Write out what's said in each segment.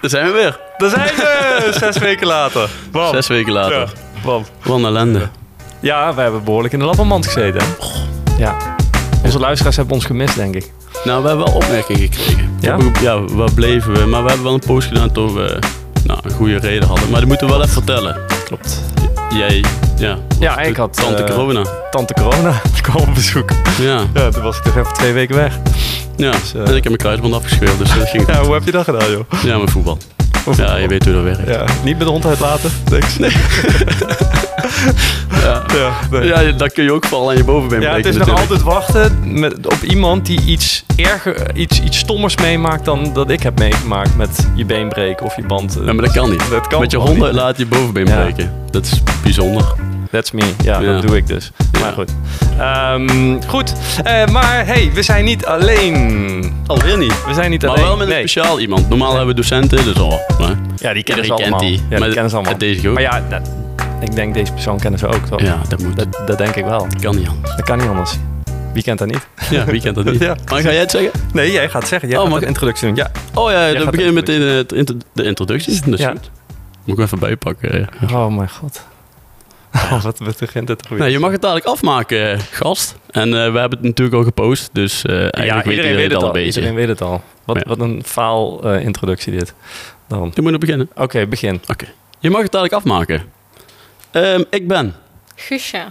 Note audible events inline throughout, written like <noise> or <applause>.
Daar zijn we weer. Daar zijn we! <laughs> Zes weken later. Bam. Zes weken later. Ja, bam. Wat een ellende. Ja, we hebben behoorlijk in de lappenmand gezeten. Ja. Onze luisteraars hebben ons gemist, denk ik. Nou, we hebben wel opmerkingen gekregen. Ja? Ja, waar bleven we? Maar we hebben wel een post gedaan toch we nou, een goede reden hadden. Maar die moeten we wel even vertellen. Klopt. Jij, ja. Ja, ik had... Tante eh, corona. Tante corona. <laughs> Die kwam op bezoek. Ja, Ja, toen was ik toch even twee weken weg. Ja. eh, en ik heb mijn kruisband afgescheurd, dus dat ging. Ja, hoe heb je dat gedaan, joh? Ja, met voetbal. Ja, je weet hoe dat werkt. Ja, niet met de hond uitlaten. Niks. Nee. <laughs> Ja. Ja, nee. Ja, dan kun je ook vallen aan je bovenbeen Ja, het is nog altijd wachten met, op iemand die iets erger, iets, iets stommers meemaakt dan dat ik heb meegemaakt met je been breken of je band. eh, Ja, maar dat kan niet. Dat kan Met je honden niet. laat je bovenbeen Ja. breken. Dat is bijzonder. That's me. Ja, Ja. dat doe ik dus. Maar goed. Ehm, goed. Eh, maar hey, we zijn niet alleen. Alweer niet. We zijn niet Maar alleen. wel met een Nee. speciaal iemand. Normaal hebben we docenten, dus oh. Hè. Ja, die kennen ze allemaal. kent die. Ja, die maar kennen ze allemaal. Deze ook. Maar ja, dat- ik denk deze persoon kennen ze ook toch? Ja, dat moet. Dat, dat denk ik wel. kan niet anders. Dat kan niet anders. Wie kent dat niet? Ja, wie kent dat niet? <laughs> Ja. Maar ga jij het zeggen? Nee, jij gaat zeggen. Jij Oh, mag introductie doen. Ja. Oh ja, dan beginnen we met de de, het de introductie. Dat is Ja. goed. Moet ik even bijpakken. ja. Oh mijn god. Oh, <laughs> wat, begint het toch weer? Nou, je mag het dadelijk afmaken, eh, gast. En eh, we hebben het natuurlijk al gepost, dus eh eigenlijk ja, weet iedereen weet het al een beetje. Iedereen weet het al. Wat, Ja. wat een faal eh, introductie dit. Dan. Je moet nog beginnen. Oké, begin. Oké. Je mag het dadelijk afmaken. Ehm, ik ben Guusje.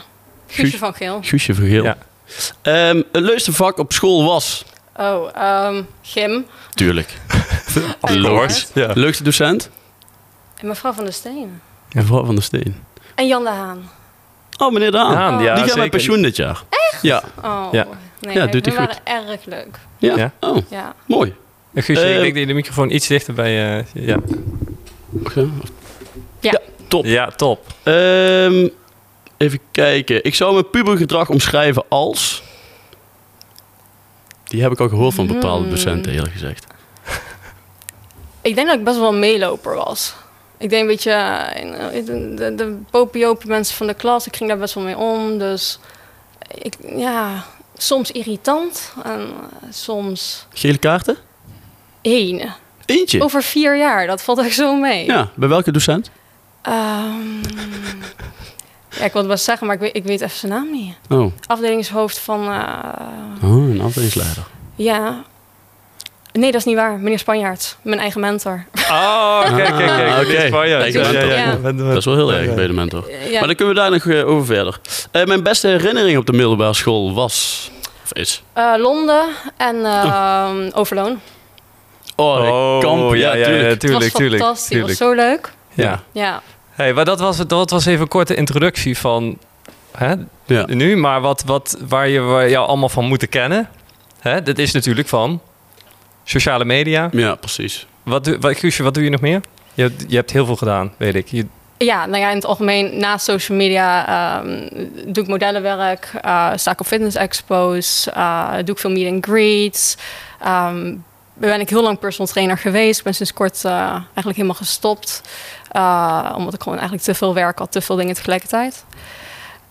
Guusje Guus- van Geel. Guusje Vergeel. Ja. Ehm, het leukste vak op school was... Oh, ehm Gim. Tuurlijk. <laughs> Ja. Leukste docent? En mevrouw van der Steen. Mevrouw van der Steen. En Jan de Haan. Oh, meneer. Daan, Oh. ja, Die gaat zeker. met pensioen dit jaar. Echt? Ja. Oh, Ja. nee, Ja, doet die hij waren erg leuk. Ja. Ja. Oh, Ja. mooi. Eh, Guusje, Eh, ik denk dat je de microfoon iets dichter bij... eh, ja. Oké. Ja. top. ja, top. Ehm, even kijken. Ik zou mijn pubergedrag omschrijven als... Die heb ik al gehoord van bepaalde Hmm. docenten, eerlijk gezegd. Ik denk dat ik best wel een meeloper was. Ik denk een beetje eh, in de, de, de popiope mensen van de klas. Ik ging daar best wel mee om. Dus ik, ja, soms irritant en eh, soms Gele kaarten? één. Eentje. Over vier jaar, dat valt echt zo mee. Ja, bij welke docent? Ehm, ja, ik wil het best zeggen, maar ik weet, ik weet even zijn naam niet. Oh, Afdelingshoofd van... eh, oh een afdelingsleider. ja... Nee, dat is niet waar. Meneer Spanjaard, mijn eigen mentor. Oh, kijk, kijk, kijk. Ja, ja, ja. Ben- ben- Dat is wel heel erg bij de mentor. Ja, Maar dan kunnen we daar nog eh, over verder. Eh, mijn beste herinnering op de middelbare school was... Of is... eh, Londen en eh, Overloon. Oh, Oh, kamp. Ja, ja, ja, tuurlijk. ja, Het tuurlijk, was tuurlijk. fantastisch. Het was tuurlijk. zo leuk. Ja. Ja. Hey, maar dat was, dat was even een korte introductie van hè, Ja. nu, maar wat, wat, waar je waar jou allemaal van moeten kennen. Hè, dat is natuurlijk van sociale media. Ja, precies. Wat, doe- wat, Guusje, wat doe je nog meer? Je, hebt- je hebt heel veel gedaan, weet ik. Je, Ja, nou ja, in het algemeen, naast social media ehm, doe ik modellenwerk, eh, sta ik op fitness expos, eh, doe ik veel meet and greets. Ehm, ben ik heel lang personal trainer geweest. Ik ben sinds kort eh, eigenlijk helemaal gestopt. eh, omdat ik gewoon eigenlijk te veel werk had, te veel dingen tegelijkertijd.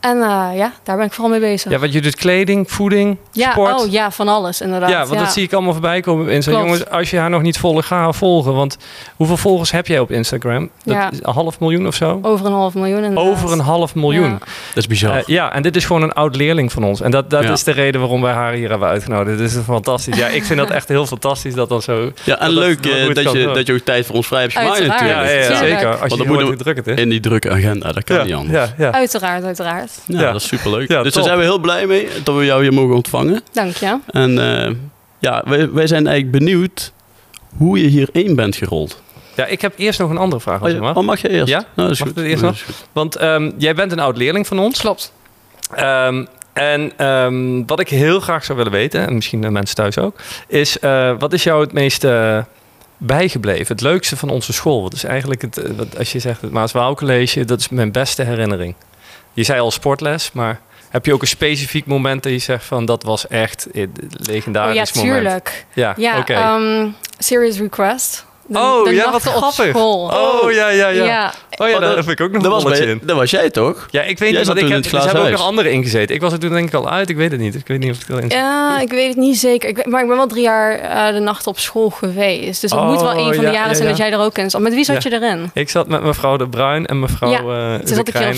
En eh, ja, daar ben ik vooral mee bezig. ja, wat je doet, kleding, voeding, Ja, sport. oh ja, van alles inderdaad. Ja, want dat zie ik allemaal voorbij komen op Instagram. Klopt. Jongens, als je haar nog niet volgt, ga haar volgen. Want hoeveel volgers heb jij op Instagram? Dat Ja. is een half miljoen of zo? Over een half miljoen inderdaad. Over een half miljoen. Ja. Dat is bizar. Eh, ja, en dit is gewoon een oud leerling van ons. En dat, dat Ja. is de reden waarom wij haar hier hebben uitgenodigd. Dit is fantastisch. Ja, ik vind dat echt heel fantastisch dat dan zo... ja, en dat- leuk dat- eh, dat, je, doen. dat je ook tijd voor ons vrij hebt gemaakt Uiteraard. Ja, natuurlijk. ja, zeker. Als Want je dan te druk het is. In die drukke agenda, dat kan Ja, niet anders. ja, ja. Uiteraard, uiteraard. Ja, Ja. dat is superleuk. Ja, dus top. daar zijn we heel blij mee dat we jou hier mogen ontvangen. Dank je. En eh, ja, wij, wij zijn eigenlijk benieuwd hoe je hierheen bent gerold. Ja, ik heb eerst nog een andere vraag. Als Oh, je mag. oh, mag je eerst? Ja? Nou, dat is Mag goed. ik het eerst Ja, nog? dat is goed. Want ehm, jij bent een oud leerling van ons. Klopt. Ehm, en ehm, wat ik heel graag zou willen weten, en misschien de mensen thuis ook, is eh, wat is jou het meest eh, bijgebleven? Het leukste van onze school? Wat is eigenlijk het, wat, als je zegt het Maas Waal College, dat is mijn beste herinnering. Je zei al sportles, maar heb je ook een specifiek moment dat je zegt van dat was echt een Oh legendarisch ja, moment? tuurlijk. Ja, Ja, oké. ehm, Serious Request. De, Oh, de ja, wat grappig. school. Oh, ja, ja, ja. Ja. Oh ja, Oh, daar dat- heb ik ook nog een rolletje in. dat was jij toch? Ja, ik weet Jij niet, want ik heb, het er hebben ook nog anderen ingezeten. Ik was er toen denk ik al uit, ik weet het niet. Ik weet niet of ik erin. Ja, ik weet het niet zeker. Ik, maar ik ben wel drie jaar eh, de nacht op school geweest. Dus het Oh, moet wel een van de ja, jaren ja, zijn ja. dat jij er ook in zat. Met wie zat Ja. je erin? Ik zat met mevrouw De Bruin en mevrouw Ja, eh toen De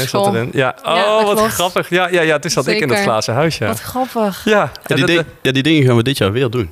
zat erin. Ja, oh, wat klopt. grappig. Ja, ja, ja, toen zat ik in het glazen huis, ja. Wat grappig. Ding- ja, die dingen gaan we dit jaar weer doen.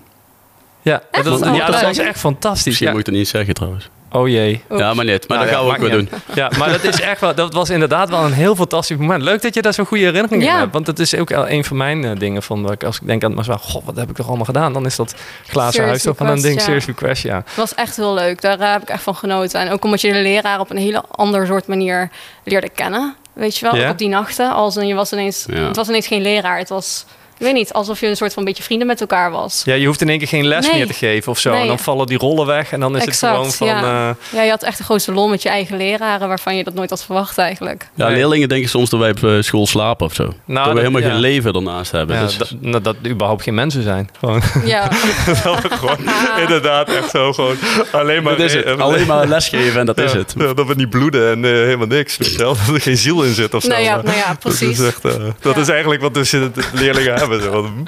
Ja, dat, ja, Oh, dat was echt fantastisch. Misschien Ja. moet ik het niet zeggen trouwens. Oh jee. Oeps. Ja, maar niet. Maar Nou dat ja, gaan we ook weer niet doen. Ja, maar dat is echt wel, dat was inderdaad wel een heel fantastisch moment. Leuk dat je daar zo'n goede herinnering Ja. aan hebt. Want dat is ook wel een van mijn eh, dingen. Van, dat ik- als ik denk aan het maar god, wat heb ik toch allemaal gedaan? Dan is dat glazen huis toch wel een ding. ja. Serious request, ja. Het was echt heel leuk. Daar eh, heb ik echt van genoten. En ook omdat je de leraar op een hele ander soort manier leerde kennen. Weet je wel, op die nachten. Als een, je was ineens, Ja. Het was ineens geen leraar. Het was, ik weet niet, alsof je een soort van beetje vrienden met elkaar was. Ja, je hoeft in één keer geen les Nee. meer te geven of zo. Nee. En dan vallen die rollen weg. En dan is Exact, het gewoon van... ja. eh, Ja, je had echt de grootste lol met je eigen leraren... waarvan je dat nooit had verwacht eigenlijk. Ja, Nee. leerlingen denken soms dat wij op eh, school slapen of zo. dat we helemaal ja. geen leven ernaast hebben. ja, dus, dat, nou, dat überhaupt geen mensen zijn. Gewoon, Ja, <laughs> dat we gewoon <laughs> inderdaad echt zo gewoon alleen maar... dat is het. Alleen maar lesgeven en dat is het. ja, dat we niet bloeden en eh, helemaal niks. <laughs> Dat er geen ziel in zit of zo. nou ja, nou ja, Dat precies. is, echt, dat Ja. is eigenlijk wat dus de leerlingen hebben.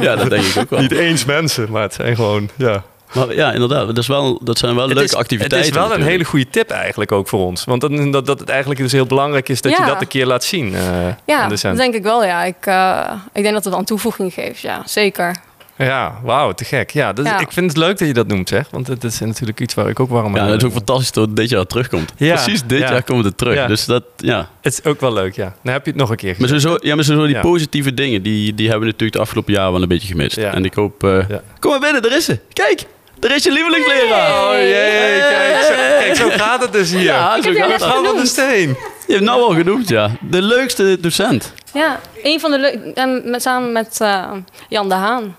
Ja, dat denk ik ook wel. Niet eens mensen, maar het zijn gewoon... Ja. Maar ja, inderdaad. Dat, is wel, dat zijn wel Het leuke is- activiteiten. Het is wel een hele goede tip eigenlijk ook voor ons. Want dat, dat, dat het eigenlijk dus heel belangrijk is dat je dat een keer laat zien. eh, Ja, aan de dat denk ik wel, ja. Ik, eh, ik denk dat het wel een toevoeging geeft, ja. Zeker. Ja, wauw, te gek. Ja, dat, Ja. ik vind het leuk dat je dat noemt, zeg. Want het is natuurlijk iets waar ik ook warm Ja, aan het is ook fantastisch dat het dit jaar terugkomt. Ja, Precies dit ja. jaar komt het terug. Ja. Dus dat, ja. Het is ook wel leuk, ja. Dan heb je het nog een keer Maar sowieso, ja, maar sowieso die Ja. positieve dingen, die, die hebben we natuurlijk de afgelopen jaar wel een beetje gemist. Ja. En ik hoop... eh, Ja. Kom maar binnen, daar is ze. Kijk, daar is je lievelingsleraar. Oh jee, kijk zo, kijk, zo gaat het dus hier. Ja, Ik zo gaat het. De Steen. Je hebt nou al genoemd, ja. De leukste docent. Ja, een van de leuk... En met, samen met eh, Jan de Haan.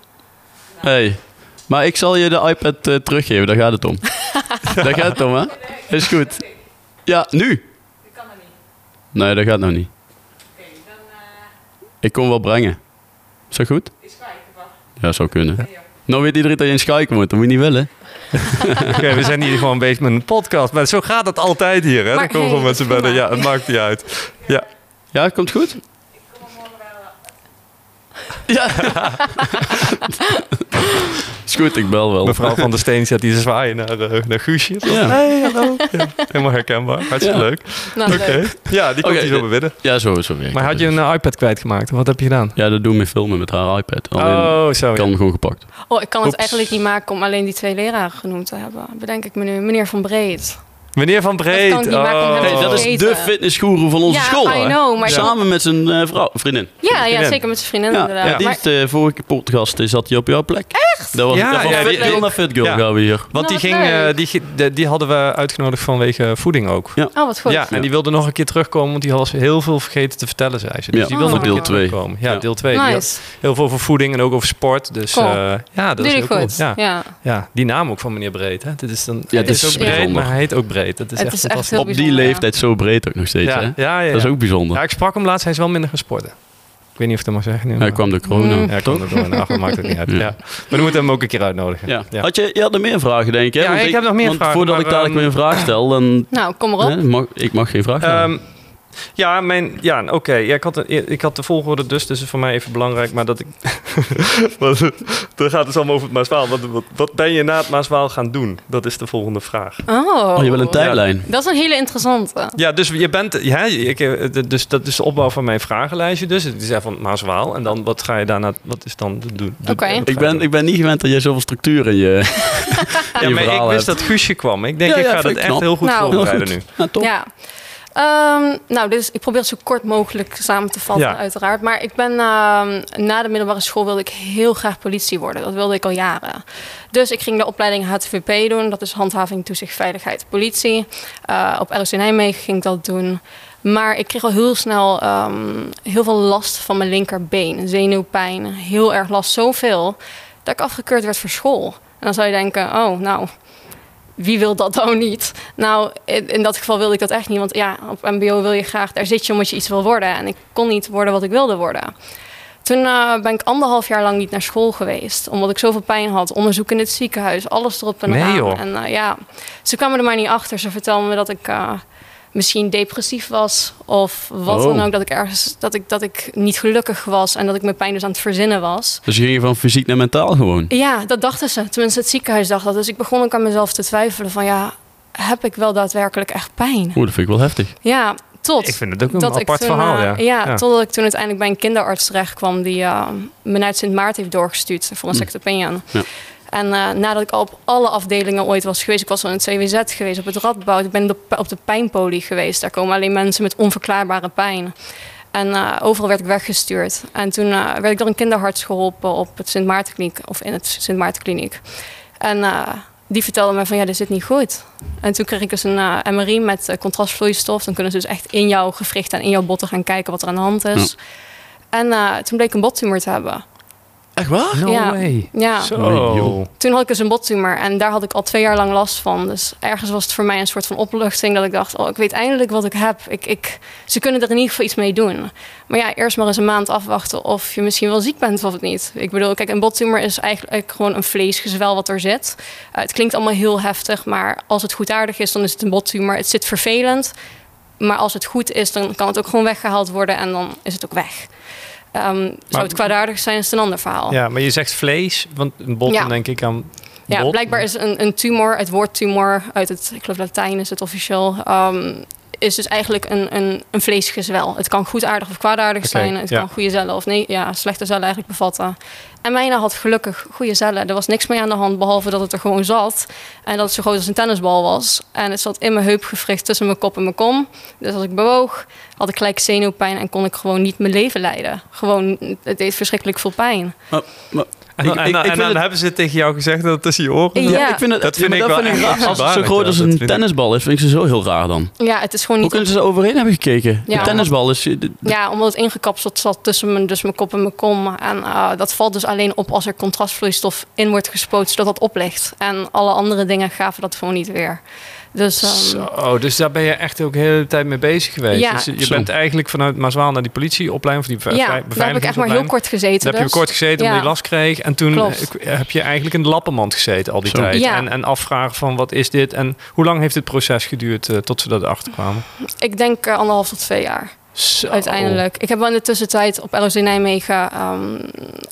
Hey. Maar ik zal je de iPad eh, teruggeven, daar gaat het om. <laughs> daar gaat het om, hè? Is goed. Ja, nu? Dat kan dat niet. Nee, dat gaat nog niet. Oké, dan Ik kom wel brengen. Is dat goed? is kijken. Ja, zou kunnen. Nou weet iedereen dat je in Skype moet, dat moet je niet willen. <laughs> Oké, we zijn hier gewoon bezig met een podcast. Maar zo gaat het altijd hier, hè? Maar Dan komen hey, gewoon mensen bij de... Ja, het maakt niet uit. Ja. Ja, komt goed? Ja. Is goed, ik bel wel. Mevrouw van der Steen zet die zwaaien naar, eh, naar Guusje. Ja. Hey, hallo. Ja, helemaal herkenbaar. Hartstikke Ja. leuk. Nou, Oké. Ja, die komt Oké, hier zo. Ja, zo, zo werkt Maar had je dus. een eh, iPad kwijtgemaakt? Wat heb je gedaan? Ja, dat doen we met filmen met haar iPad. Alleen oh, zo. ik ja. had hem gewoon gepakt. Oh, ik kan het eigenlijk niet maken om alleen die twee leraren genoemd te hebben. Bedenk ik me nu. Meneer Van Breed. Meneer Van Breed. kan ik niet maken om hem Oh. dat is de fitnessgoeroe van onze Ja, school. I hè? know, maar- Samen met zijn eh, vrouw, vriendin. Ja, ja, zeker met zijn vriendin Ja, inderdaad. ja, die Maar- is de vorige podcast eh, zat hij op jouw plek. Echt? Dat was, Ja, dat was ja, fit die- girl die- naar fit girl ja. gaan we hier. Want die, Nou, ging, eh, die, die hadden we uitgenodigd vanwege voeding ook. Ja. Oh, wat goed. Ja, en die wilde nog een keer terugkomen, want die was heel veel vergeten te vertellen, zei ze. Dus Ja, die wil nog voor een deel keer twee. terugkomen. Ja, deel 2. Nice. Heel veel over voeding en ook over sport. Dus eh, ja, dat is heel goed. Ja. Die naam ook van meneer Breed. Hè. Dit is dan, Ja, het is ook breed, maar hij heet ook Breed. Dat is Het echt is echt fantastisch. Op die ja. leeftijd zo breed ook nog steeds, hè? ja, ja, ja, Dat is ja. ook bijzonder. Ja, ik sprak hem laatst, hij is wel minder gaan sporten. Ik weet niet of ik dat mag zeggen nu. Hij kwam door corona. Mm. Ja, ik kwam er door. Ach, dat maakt het niet uit. Ja. Ja. Maar dan moeten we hem ook een keer uitnodigen. Ja. Ja. Had je, je had er meer vragen, denk ik. Hè? Ja, Want ik heb nog meer want vragen, Voordat maar, ik dadelijk ehm, weer een vraag stel, dan... Nou, kom erop. hè, mag, ik mag geen vraag stellen. Ja, mijn, ja oké. Ja, ik, had een- ik had de volgorde dus, dus is voor mij even belangrijk. Maar dat ik... <laughs> Dan gaat het allemaal over het Maaswaal. Wat, wat, wat ben je na het Maaswaal gaan doen? Dat is de volgende vraag. Oh. oh, je wil een tijdlijn. Dat is een hele interessante. Ja, dus je bent... Ja, ik, eh, dus dat is de opbouw van mijn vragenlijstje dus. Het is even van het Maaswaal. En dan, wat ga je daarna... Wat is dan doen? Oké. Ik ben, ik ben niet gewend dat jij zoveel structuur in je, <laughs> in Ja, je maar ik wist hebt. dat Guusje kwam. Ik denk, Ja, ik ga dat echt knap. heel goed Nou. voorbereiden Heel nu. Ja, top. Ja. Ehm, nou, dus ik probeer het zo kort mogelijk samen te vatten, Ja. uiteraard. Maar ik ben ehm, na de middelbare school wilde ik heel graag politie worden. Dat wilde ik al jaren. Dus ik ging de opleiding HTVP doen. Dat is handhaving, toezicht, veiligheid, politie. Eh, op ROC Nijmegen ging ik dat doen. Maar ik kreeg al heel snel ehm, heel veel last van mijn linkerbeen. Zenuwpijn, heel erg last. Zoveel dat ik afgekeurd werd voor school. En dan zou je denken, oh, nou, wie wil dat nou niet? Nou, in, in dat geval wilde ik dat echt niet. Want ja, op MBO wil je graag, daar zit je omdat je iets wil worden. En ik kon niet worden wat ik wilde worden. Toen eh, ben ik anderhalf jaar lang niet naar school geweest. Omdat ik zoveel pijn had. Onderzoek in het ziekenhuis, alles erop en Nee, joh. En eh, ja, ze kwamen er maar niet achter. Ze vertelden me dat ik eh, misschien depressief was. Of wat Oh. dan ook. Dat ik ergens dat ik, dat ik niet gelukkig was. En dat ik mijn pijn dus aan het verzinnen was. Dus je ging van fysiek naar mentaal gewoon. Ja, dat dachten ze. Tenminste, het ziekenhuis dacht dat. Dus ik begon ook aan mezelf te twijfelen van ja, heb ik wel daadwerkelijk echt pijn? Oeh, dat vind ik wel heftig. Ja, tot. Ik vind het ook een dat apart toen, verhaal, eh, ja. ja. Ja. totdat ik toen uiteindelijk bij een kinderarts terecht kwam die eh, me naar het Sint Maarten heeft doorgestuurd voor een Hm. second opinion. Ja. En eh, nadat ik al op alle afdelingen ooit was geweest, ik was al in het CWZ geweest, op het Radboud, ik ben op, de pijnpolie geweest. Daar komen alleen mensen met onverklaarbare pijn. En eh, overal werd ik weggestuurd. En toen eh, werd ik door een kinderarts geholpen op het Sint Maartenkliniek, of in het Sint Maartenkliniek. En die vertelde me van ja, dit zit niet goed. En toen kreeg ik dus een eh, MRI met contrastvloeistof. Dan kunnen ze dus echt in jouw gewricht en in jouw botten gaan kijken wat er aan de hand is. En toen bleek ik een bottumor te hebben. Echt waar? No Ja. way. Ja, Zo. Toen had ik dus een bottumor en daar had ik al twee jaar lang last van. Dus ergens was het voor mij een soort van opluchting dat ik dacht, oh, ik weet eindelijk wat ik heb. Ik, ik, ze kunnen er in ieder geval iets mee doen. Maar ja, eerst maar eens een maand afwachten of je misschien wel ziek bent of niet. Ik bedoel, kijk, een bottumor is eigenlijk gewoon een vleesgezwel wat er zit. Eh, het klinkt allemaal heel heftig, maar als het goedaardig is, dan is het een bottumor. Het zit vervelend, maar als het goed is, dan kan het ook gewoon weggehaald worden en dan is het ook weg. Ehm, zou het kwaadaardig zijn, is een ander verhaal. Ja, maar je zegt vlees, want een bot, Ja. denk ik aan Ja, blijkbaar is een, een tumor, het woord tumor uit het, ik geloof Latijn is het officieel, ehm, is dus eigenlijk een, een, een vleesgezwel. Het kan goedaardig of kwaadaardig zijn. Het ja. kan goede cellen of nee, ja, slechte cellen eigenlijk bevatten. En mijne had gelukkig goede cellen. Er was niks mee aan de hand, behalve dat het er gewoon zat. En dat het zo groot als een tennisbal was. En het zat in mijn heupgewricht tussen mijn kop en mijn kom. Dus als ik bewoog, had ik gelijk zenuwpijn en kon ik gewoon niet mijn leven leiden. Gewoon, het deed verschrikkelijk veel pijn. Maar, maar, En, Ik- dan- ik- dan- ik en vind dan het- hebben ze tegen jou gezegd dat het tussen je oren? Ja. ik vind het, Dat vind ik dat wel vind raar. Als het zo groot als een tennisbal is, vind ik ze zo heel raar dan. Ja, het is gewoon Hoe niet... kunnen ze er overheen hebben gekeken? Ja. De tennisbal is... de- de- Ja, omdat het ingekapseld zat tussen mijn, dus mijn kop en mijn kom. En eh, dat valt dus alleen op als er contrastvloeistof in wordt gespoten, zodat dat oplicht. En alle andere dingen gaven dat gewoon niet weer. Dus Zo, dus daar ben je echt ook de hele tijd mee bezig geweest. Ja. Dus je Zo. bent eigenlijk vanuit Maaswaal naar die politieopleiding of die ja, daar heb ik echt maar heel kort gezeten. Daar heb je dus. kort gezeten omdat Ja. je last kreeg. En toen Klopt. eh, heb je eigenlijk in de lappenmand gezeten al die Zo. tijd. Ja. En, en afvragen van wat is dit? En hoe lang heeft het proces geduurd eh, tot ze erachter kwamen? Ik denk eh, anderhalf tot twee jaar. Zo. uiteindelijk. Ik heb wel in de tussentijd op ROC Nijmegen ehm,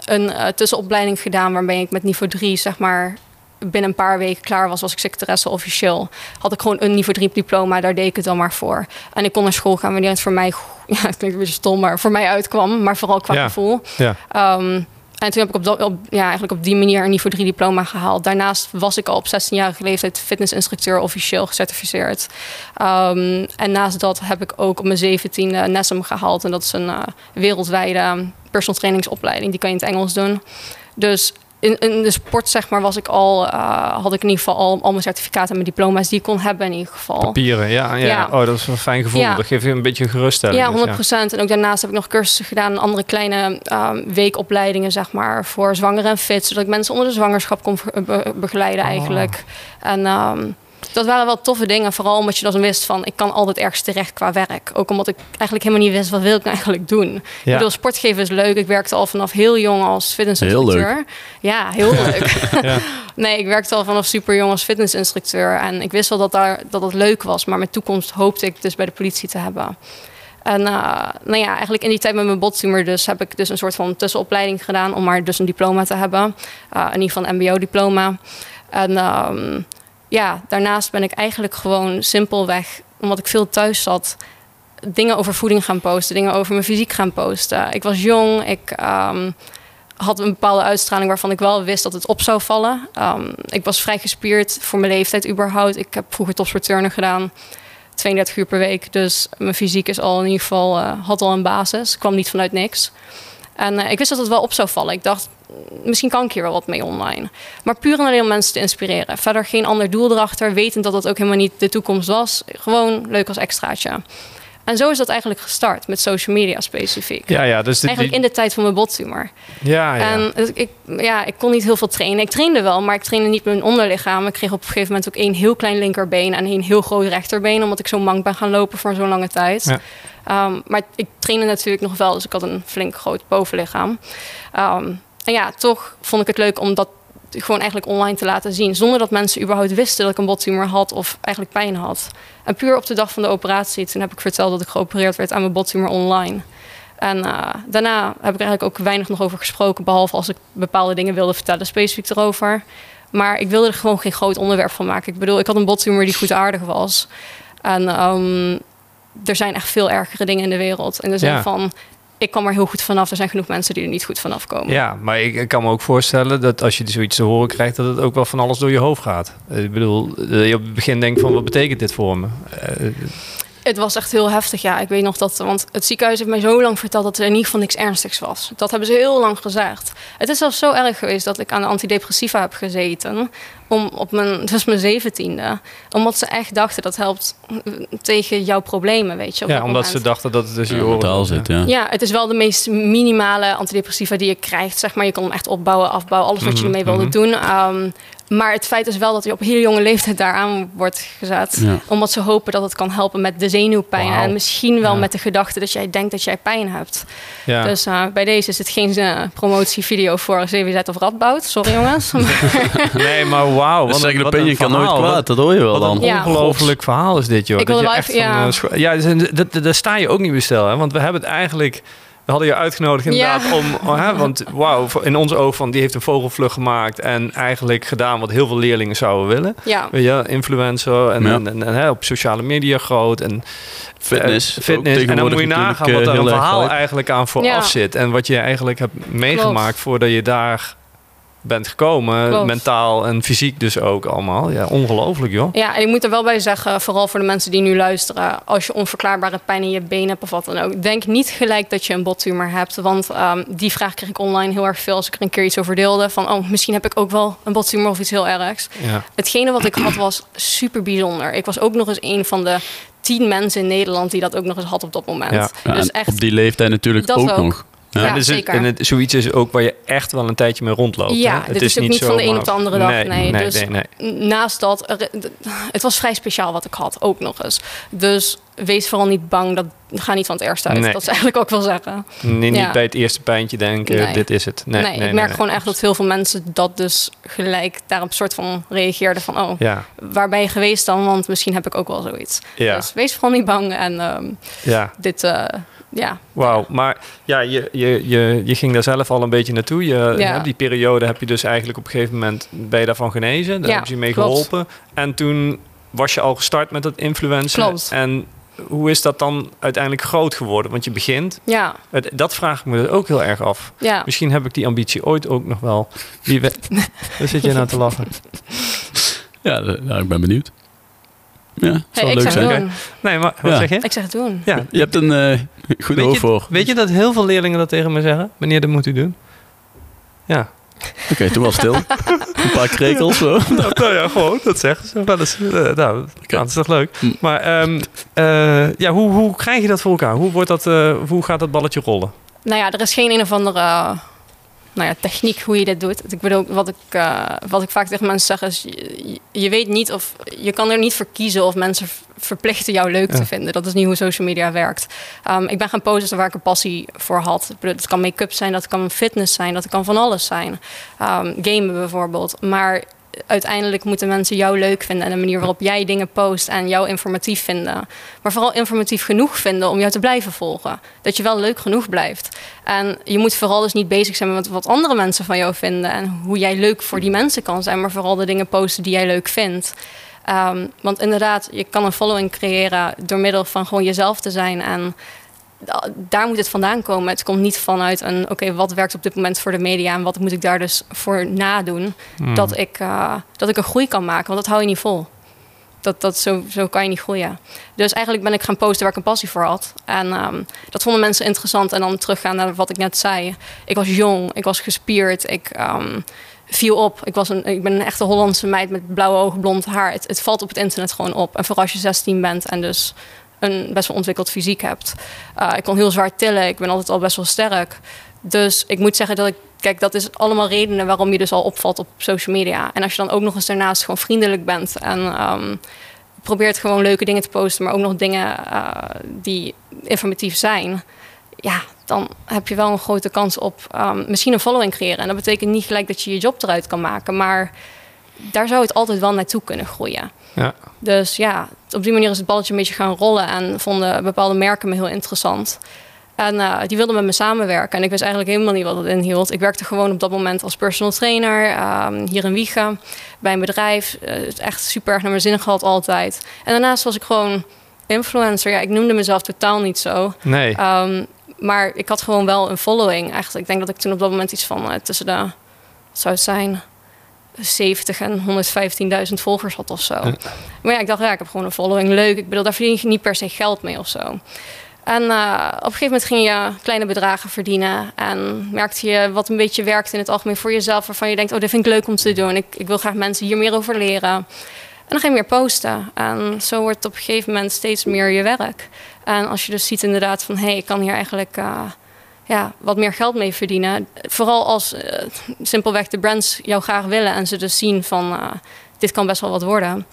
een tussenopleiding gedaan... waarbij ik met niveau 3, zeg maar, binnen een paar weken klaar was... was ik secretaresse officieel. Had ik gewoon een niveau 3 diploma, daar deed ik het dan maar voor. En ik kon naar school gaan wanneer het voor mij... <laughs> Ja, het klinkt een beetje stom, maar voor mij uitkwam. Maar vooral qua Ja. gevoel. Ja. Ehm, en toen heb ik op, dat- op, ja, eigenlijk op die manier een niveau 3 diploma gehaald. Daarnaast was ik al op 16-jarige leeftijd fitnessinstructeur officieel gecertificeerd. Ehm, en naast dat heb ik ook op mijn 17e NESM gehaald. En dat is een eh, wereldwijde personal trainingsopleiding. Die kan je in het Engels doen. Dus in, in de sport, zeg maar, was ik al, eh, had ik in ieder geval al, al mijn certificaten en mijn diploma's die ik kon hebben in ieder geval. Papieren, ja, ja. Ja. Oh, dat is een fijn gevoel. Ja. Dat geeft je een beetje geruststelling. Ja, dus 100 procent. En ook daarnaast heb ik nog cursussen gedaan, andere kleine ehm, weekopleidingen, zeg maar, voor zwangeren en fit, zodat ik mensen onder de zwangerschap kon be- begeleiden Oh. eigenlijk. En ehm, dat waren wel toffe dingen, vooral omdat je dan wist van, ik kan altijd ergens terecht qua werk. Ook omdat ik eigenlijk helemaal niet wist, wat wil ik nou eigenlijk doen? Ik Ja. bedoel, sportgeven is leuk. Ik werkte al vanaf heel jong als fitnessinstructeur. Ja, heel leuk. <laughs> Ja. Nee, ik werkte al vanaf super jong als fitnessinstructeur. En ik wist wel dat, daar, dat het leuk was. Maar mijn toekomst hoopte ik dus bij de politie te hebben. En eh, nou ja, eigenlijk in die tijd met mijn bottumor dus heb ik dus een soort van tussenopleiding gedaan om maar dus een diploma te hebben. Eh, in ieder geval een mbo-diploma. En ehm, ja, daarnaast ben ik eigenlijk gewoon simpelweg, omdat ik veel thuis zat, dingen over voeding gaan posten, dingen over mijn fysiek gaan posten. Ik was jong, ik ehm, had een bepaalde uitstraling waarvan ik wel wist dat het op zou vallen. Ehm, ik was vrij gespierd voor mijn leeftijd überhaupt. Ik heb vroeger topsportturnen gedaan. 32 uur per week. Dus mijn fysiek is al in ieder geval, eh, had al een basis. kwam niet vanuit niks. En eh, ik wist dat het wel op zou vallen. Ik dacht, misschien kan ik hier wel wat mee online. Maar puur en alleen om mensen te inspireren. Verder geen ander doel erachter. Wetend dat dat ook helemaal niet de toekomst was. Gewoon leuk als extraatje. En zo is dat eigenlijk gestart met social media specifiek. Ja, ja, dus Eigenlijk in de tijd van mijn bottumor. ja, ja. En ik, ja, ik kon niet heel veel trainen. Ik trainde wel, maar ik trainde niet met mijn onderlichaam. Ik kreeg op een gegeven moment ook één heel klein linkerbeen en één heel groot rechterbeen, omdat ik zo mank ben gaan lopen voor zo'n lange tijd. Ja. Ehm, maar ik trainde natuurlijk nog wel, dus ik had een flink groot bovenlichaam. Ehm, en ja, toch vond ik het leuk om dat gewoon eigenlijk online te laten zien. Zonder dat mensen überhaupt wisten dat ik een bottumor had of eigenlijk pijn had. En puur op de dag van de operatie, toen heb ik verteld dat ik geopereerd werd aan mijn bottumor online. En eh, daarna heb ik eigenlijk ook weinig nog over gesproken, behalve als ik bepaalde dingen wilde vertellen specifiek erover. Maar ik wilde er gewoon geen groot onderwerp van maken. Ik bedoel, ik had een bottumor die goed aardig was. En ehm, er zijn echt veel ergere dingen in de wereld. In de zin Ja. van, ik kwam er heel goed vanaf. Er zijn genoeg mensen die er niet goed vanaf komen. Ja, maar ik, ik kan me ook voorstellen dat als je zoiets te horen krijgt, dat het ook wel van alles door je hoofd gaat. Eh, Ik bedoel, dat je op het begin denkt van wat betekent dit voor me? Eh, Het was echt heel heftig, ja. Ik weet nog dat, want het ziekenhuis heeft mij zo lang verteld dat er in ieder geval niks ernstigs was. Dat hebben ze heel lang gezegd. Het is zelfs zo erg geweest dat ik aan de antidepressiva heb gezeten. Om op mijn, <laughs> dus mijn zeventiende. Omdat ze echt dachten dat helpt tegen jouw problemen, weet je. op ja, dat omdat moment. ze dachten dat het tussen je Ja, zit, ja. Ja, het is wel de meest minimale antidepressiva die je krijgt. Zeg maar. Je kan hem echt opbouwen, afbouwen, alles wat je Mhm, ermee wilde mhm. doen. Ehm, maar het feit is wel dat je op hele jonge leeftijd daaraan wordt gezet. Ja. Omdat ze hopen dat het kan helpen met de zenuwpijn. En misschien wel Ja. met de gedachte dat jij denkt dat jij pijn hebt. Ja. Dus eh, bij deze is het geen eh, promotievideo voor CWZ of Radboud. Sorry jongens. <laughs> nee, maar wauw. Wat een- opinion kan nooit kwaad, dat hoor je wel Wat dan. een Ja. ongelooflijk verhaal is dit, joh. Ik Dat wil je wel echt even- van, ja. eh, scho- ja, dus, daar sta je ook niet bij stil, hè? Want we hebben het eigenlijk... We hadden je uitgenodigd inderdaad Ja. om... oh, hè, want wauw, in ons oog van... Die heeft een vogelvlucht gemaakt en eigenlijk gedaan wat heel veel leerlingen zouden willen. ja, Weet je, influencer en, Ja. en, en, en, hè, op sociale media groot en Fitness. eh, fitness. En dan moet je nagaan wat er eh, een verhaal eigenlijk aan vooraf Ja. zit. En wat je eigenlijk hebt meegemaakt voordat je daar bent gekomen. Klopt. Mentaal en fysiek dus ook allemaal. Ja, ongelooflijk joh. Ja, en ik moet er wel bij zeggen, vooral voor de mensen die nu luisteren, als je onverklaarbare pijn in je been hebt of wat dan ook, denk niet gelijk dat je een bottumor hebt. Want ehm, die vraag kreeg ik online heel erg veel als ik er een keer iets over deelde. Van, oh, misschien heb ik ook wel een bottumor of iets heel ergs. Ja. Hetgene wat ik had was super bijzonder. Ik was ook nog eens een van de tien mensen in Nederland die dat ook nog eens had op dat moment. Ja. Dus echt, op die leeftijd natuurlijk Dat ook, ook. nog. Ja. Ja, en, dus het- zeker. en het, zoiets is ook waar je echt wel een tijdje mee rondloopt. Ja, hè? dit is ook niet van de een op de andere dag, Nee, nee. nee, Dus- nee, nee. naast dat, er- <laughs> het was vrij speciaal wat ik had, ook nog eens. Dus wees vooral niet bang, dat ga niet van het eerste uit. Nee. Dat is <laughs> eigenlijk ook wel zeggen. Nee, Ja. Niet bij het eerste pijntje denken, Nee. dit is het. Nee, Nee, nee, ik merk nee. gewoon echt dat heel veel mensen dat dus gelijk daarop soort van reageerden van... oh, Ja, waar ben je geweest dan? Want misschien heb ik ook wel zoiets. ja, Dus wees vooral niet bang en ehm, ja. dit, eh, ja. Wauw, maar ja, je, je, je, je ging daar zelf al een beetje naartoe. Je, Ja. hè, die periode heb je dus eigenlijk op een gegeven moment ben je daarvan genezen. Daar Ja, hebben ze je mee klopt. geholpen. En toen was je al gestart met dat influencen. Klopt. En hoe is dat dan uiteindelijk groot geworden? Want je begint, Ja, het- dat vraag ik me dus ook heel erg af. ja. Misschien heb ik die ambitie ooit ook nog wel. Wie weet. <laughs> Waar zit jij nou te lachen? Ja, nou, ik ben benieuwd. Ja, het Hey, leuk zeg zijn. doen. Nee, maar wat Ja. zeg je? Ik zeg het doen. Ja. Je hebt een eh goed oog voor. weet je dat heel veel leerlingen dat tegen me zeggen? Wanneer dat moet u doen? Ja. Oké, toen was stil. <laughs> een paar krekels zo. nou, nou ja, gewoon, dat zeggen ze wel eens. Eh, nou, nou, dat is toch leuk. Hm. Maar ehm, eh, ja, hoe, hoe krijg je dat voor elkaar? Hoe, wordt dat, eh, hoe gaat dat balletje rollen? Nou ja, er is geen een of andere eh, nou ja, techniek hoe je dit doet. Ik bedoel, wat ik, eh, wat ik vaak tegen mensen zeg is... Je, je weet niet of... Je kan er niet voor kiezen of mensen verplichten jou leuk Ja. te vinden. Dat is niet hoe social media werkt. Ehm, ik ben gaan posten waar ik een passie voor had. Dat kan make-up zijn, dat kan fitness zijn... dat kan van alles zijn. Ehm, gamen bijvoorbeeld. Maar uiteindelijk moeten mensen jou leuk vinden... en de manier waarop jij dingen post en jou informatief vinden. Maar vooral informatief genoeg vinden om jou te blijven volgen. Dat je wel leuk genoeg blijft. En je moet vooral dus niet bezig zijn met wat andere mensen van jou vinden... en hoe jij leuk voor die mensen kan zijn... maar vooral de dingen posten die jij leuk vindt. Ehm, want inderdaad, je kan een following creëren... door middel van gewoon jezelf te zijn... en daar moet het vandaan komen. Het komt niet vanuit een, oké, wat werkt op dit moment voor de media en wat moet ik daar dus voor nadoen, Hmm. dat, ik, eh, dat ik een groei kan maken, want dat hou je niet vol. Dat, dat, zo, zo kan je niet groeien. Dus eigenlijk ben ik gaan posten waar ik een passie voor had. En ehm, dat vonden mensen interessant. En dan teruggaan naar wat ik net zei. Ik was jong, ik was gespierd, ik ehm, viel op. Ik, was een, ik ben een echte Hollandse meid met blauwe ogen, blond haar. Het, het valt op het internet gewoon op. En vooral als je 16 bent en dus een best wel ontwikkeld fysiek hebt. Uh, ik kon heel zwaar tillen. Ik ben altijd al best wel sterk. Dus ik moet zeggen dat ik kijk, dat is allemaal redenen waarom je dus al opvalt op social media. En als je dan ook nog eens daarnaast gewoon vriendelijk bent en um, probeert gewoon leuke dingen te posten, maar ook nog dingen uh, die informatief zijn, ja, dan heb je wel een grote kans op um, misschien een following creëren. En dat betekent niet gelijk dat je je job eruit kan maken, maar daar zou het altijd wel naartoe kunnen groeien. Ja. Dus ja, op die manier is het balletje een beetje gaan rollen en vonden bepaalde merken me heel interessant. En uh, die wilden met me samenwerken. En ik wist eigenlijk helemaal niet wat dat inhield. Ik werkte gewoon op dat moment als personal trainer um, hier in Wiegen bij een bedrijf. Uh, echt super erg naar mijn zin gehad altijd. En daarnaast was ik gewoon influencer. Ja, ik noemde mezelf totaal niet zo. Nee. Um, maar ik had gewoon wel een following. Eigenlijk, ik denk dat ik toen op dat moment iets van uh, tussen de, wat zou het zijn, 70 en 115.000 volgers had of zo. Ja. Maar ja, ik dacht, ja, ik heb gewoon een following. Leuk. Ik bedoel, daar verdien je niet per se geld mee of zo. En uh, op een gegeven moment ging je kleine bedragen verdienen. En merkte je wat een beetje werkt in het algemeen voor jezelf. Waarvan je denkt, oh, dit vind ik leuk om te doen. Ik, ik wil graag mensen hier meer over leren. En dan ga je meer posten. En zo wordt het op een gegeven moment steeds meer je werk. En als je dus ziet inderdaad van... hé, hey, ik kan hier eigenlijk uh, ja, wat meer geld mee verdienen. Vooral als uh, simpelweg de brands jou graag willen... en ze dus zien van, dit kan best wel wat worden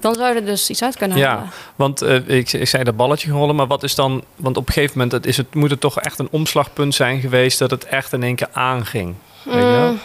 dan zou er dus iets uit kunnen ja, halen. want uh, ik, ik zei dat balletje rollen, maar wat is dan... Want op een gegeven moment is het, moet het toch echt een omslagpunt zijn geweest... dat het echt in één keer aanging. Weet je? Mm,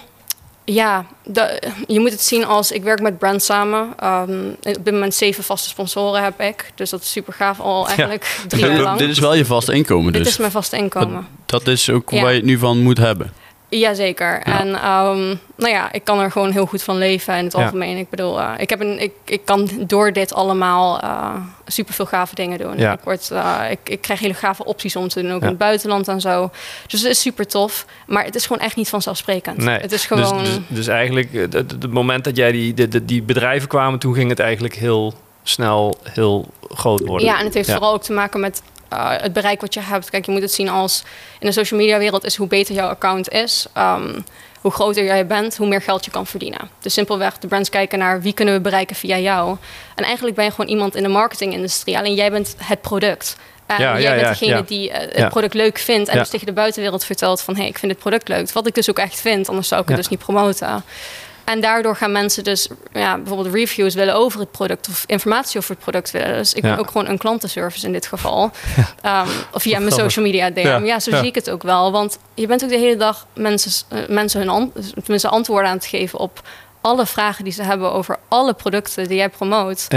ja, de, je moet het zien als... Ik werk met brands samen. Um, op dit moment zeven vaste sponsoren heb ik. Dus dat is super gaaf al eigenlijk ja. <laughs> drie jaar lang. Dit is wel je vaste inkomen dus? Dit is mijn vaste inkomen. Dat, dat is ook ja. waar je het nu van moet hebben? Jazeker. Ja. En um, nou ja, ik kan er gewoon heel goed van leven in het ja. algemeen. Ik bedoel, uh, ik, heb een, ik, ik kan door dit allemaal uh, super veel gave dingen doen. Ja. Ik, word, uh, ik, ik krijg hele gave opties om te doen, ook in het buitenland en zo. Dus het is super tof. Maar het is gewoon echt niet vanzelfsprekend. Nee. Het is gewoon... Dus, dus, dus eigenlijk, het moment dat jij die, die, die bedrijven kwamen, toen ging het eigenlijk heel snel heel groot worden. Ja, en het heeft vooral ook te maken met uh, het bereik wat je hebt. Kijk, je moet het zien als in de social media wereld is hoe beter jouw account is. Um, hoe groter jij bent, hoe meer geld je kan verdienen. Dus simpelweg, de brands kijken naar wie kunnen we bereiken via jou. En eigenlijk ben je gewoon iemand in de marketingindustrie. Alleen jij bent het product. En ja, jij ja, bent degene ja. die uh, het product leuk vindt. En dus tegen de buitenwereld vertelt van... hé, hey, ik vind dit product leuk. Wat ik dus ook echt vind, anders zou ik het dus niet promoten. En daardoor gaan mensen dus ja, bijvoorbeeld reviews willen over het product of informatie over het product willen. Dus ik ben ook gewoon een klantenservice in dit geval. <laughs> Ja. Um, of via mijn social media DM. Ja, ja zo zie ik het ook wel. Want je bent ook de hele dag mensen, uh, mensen hun an tenminste antwoorden aan het geven op alle vragen die ze hebben over alle producten die jij promoot.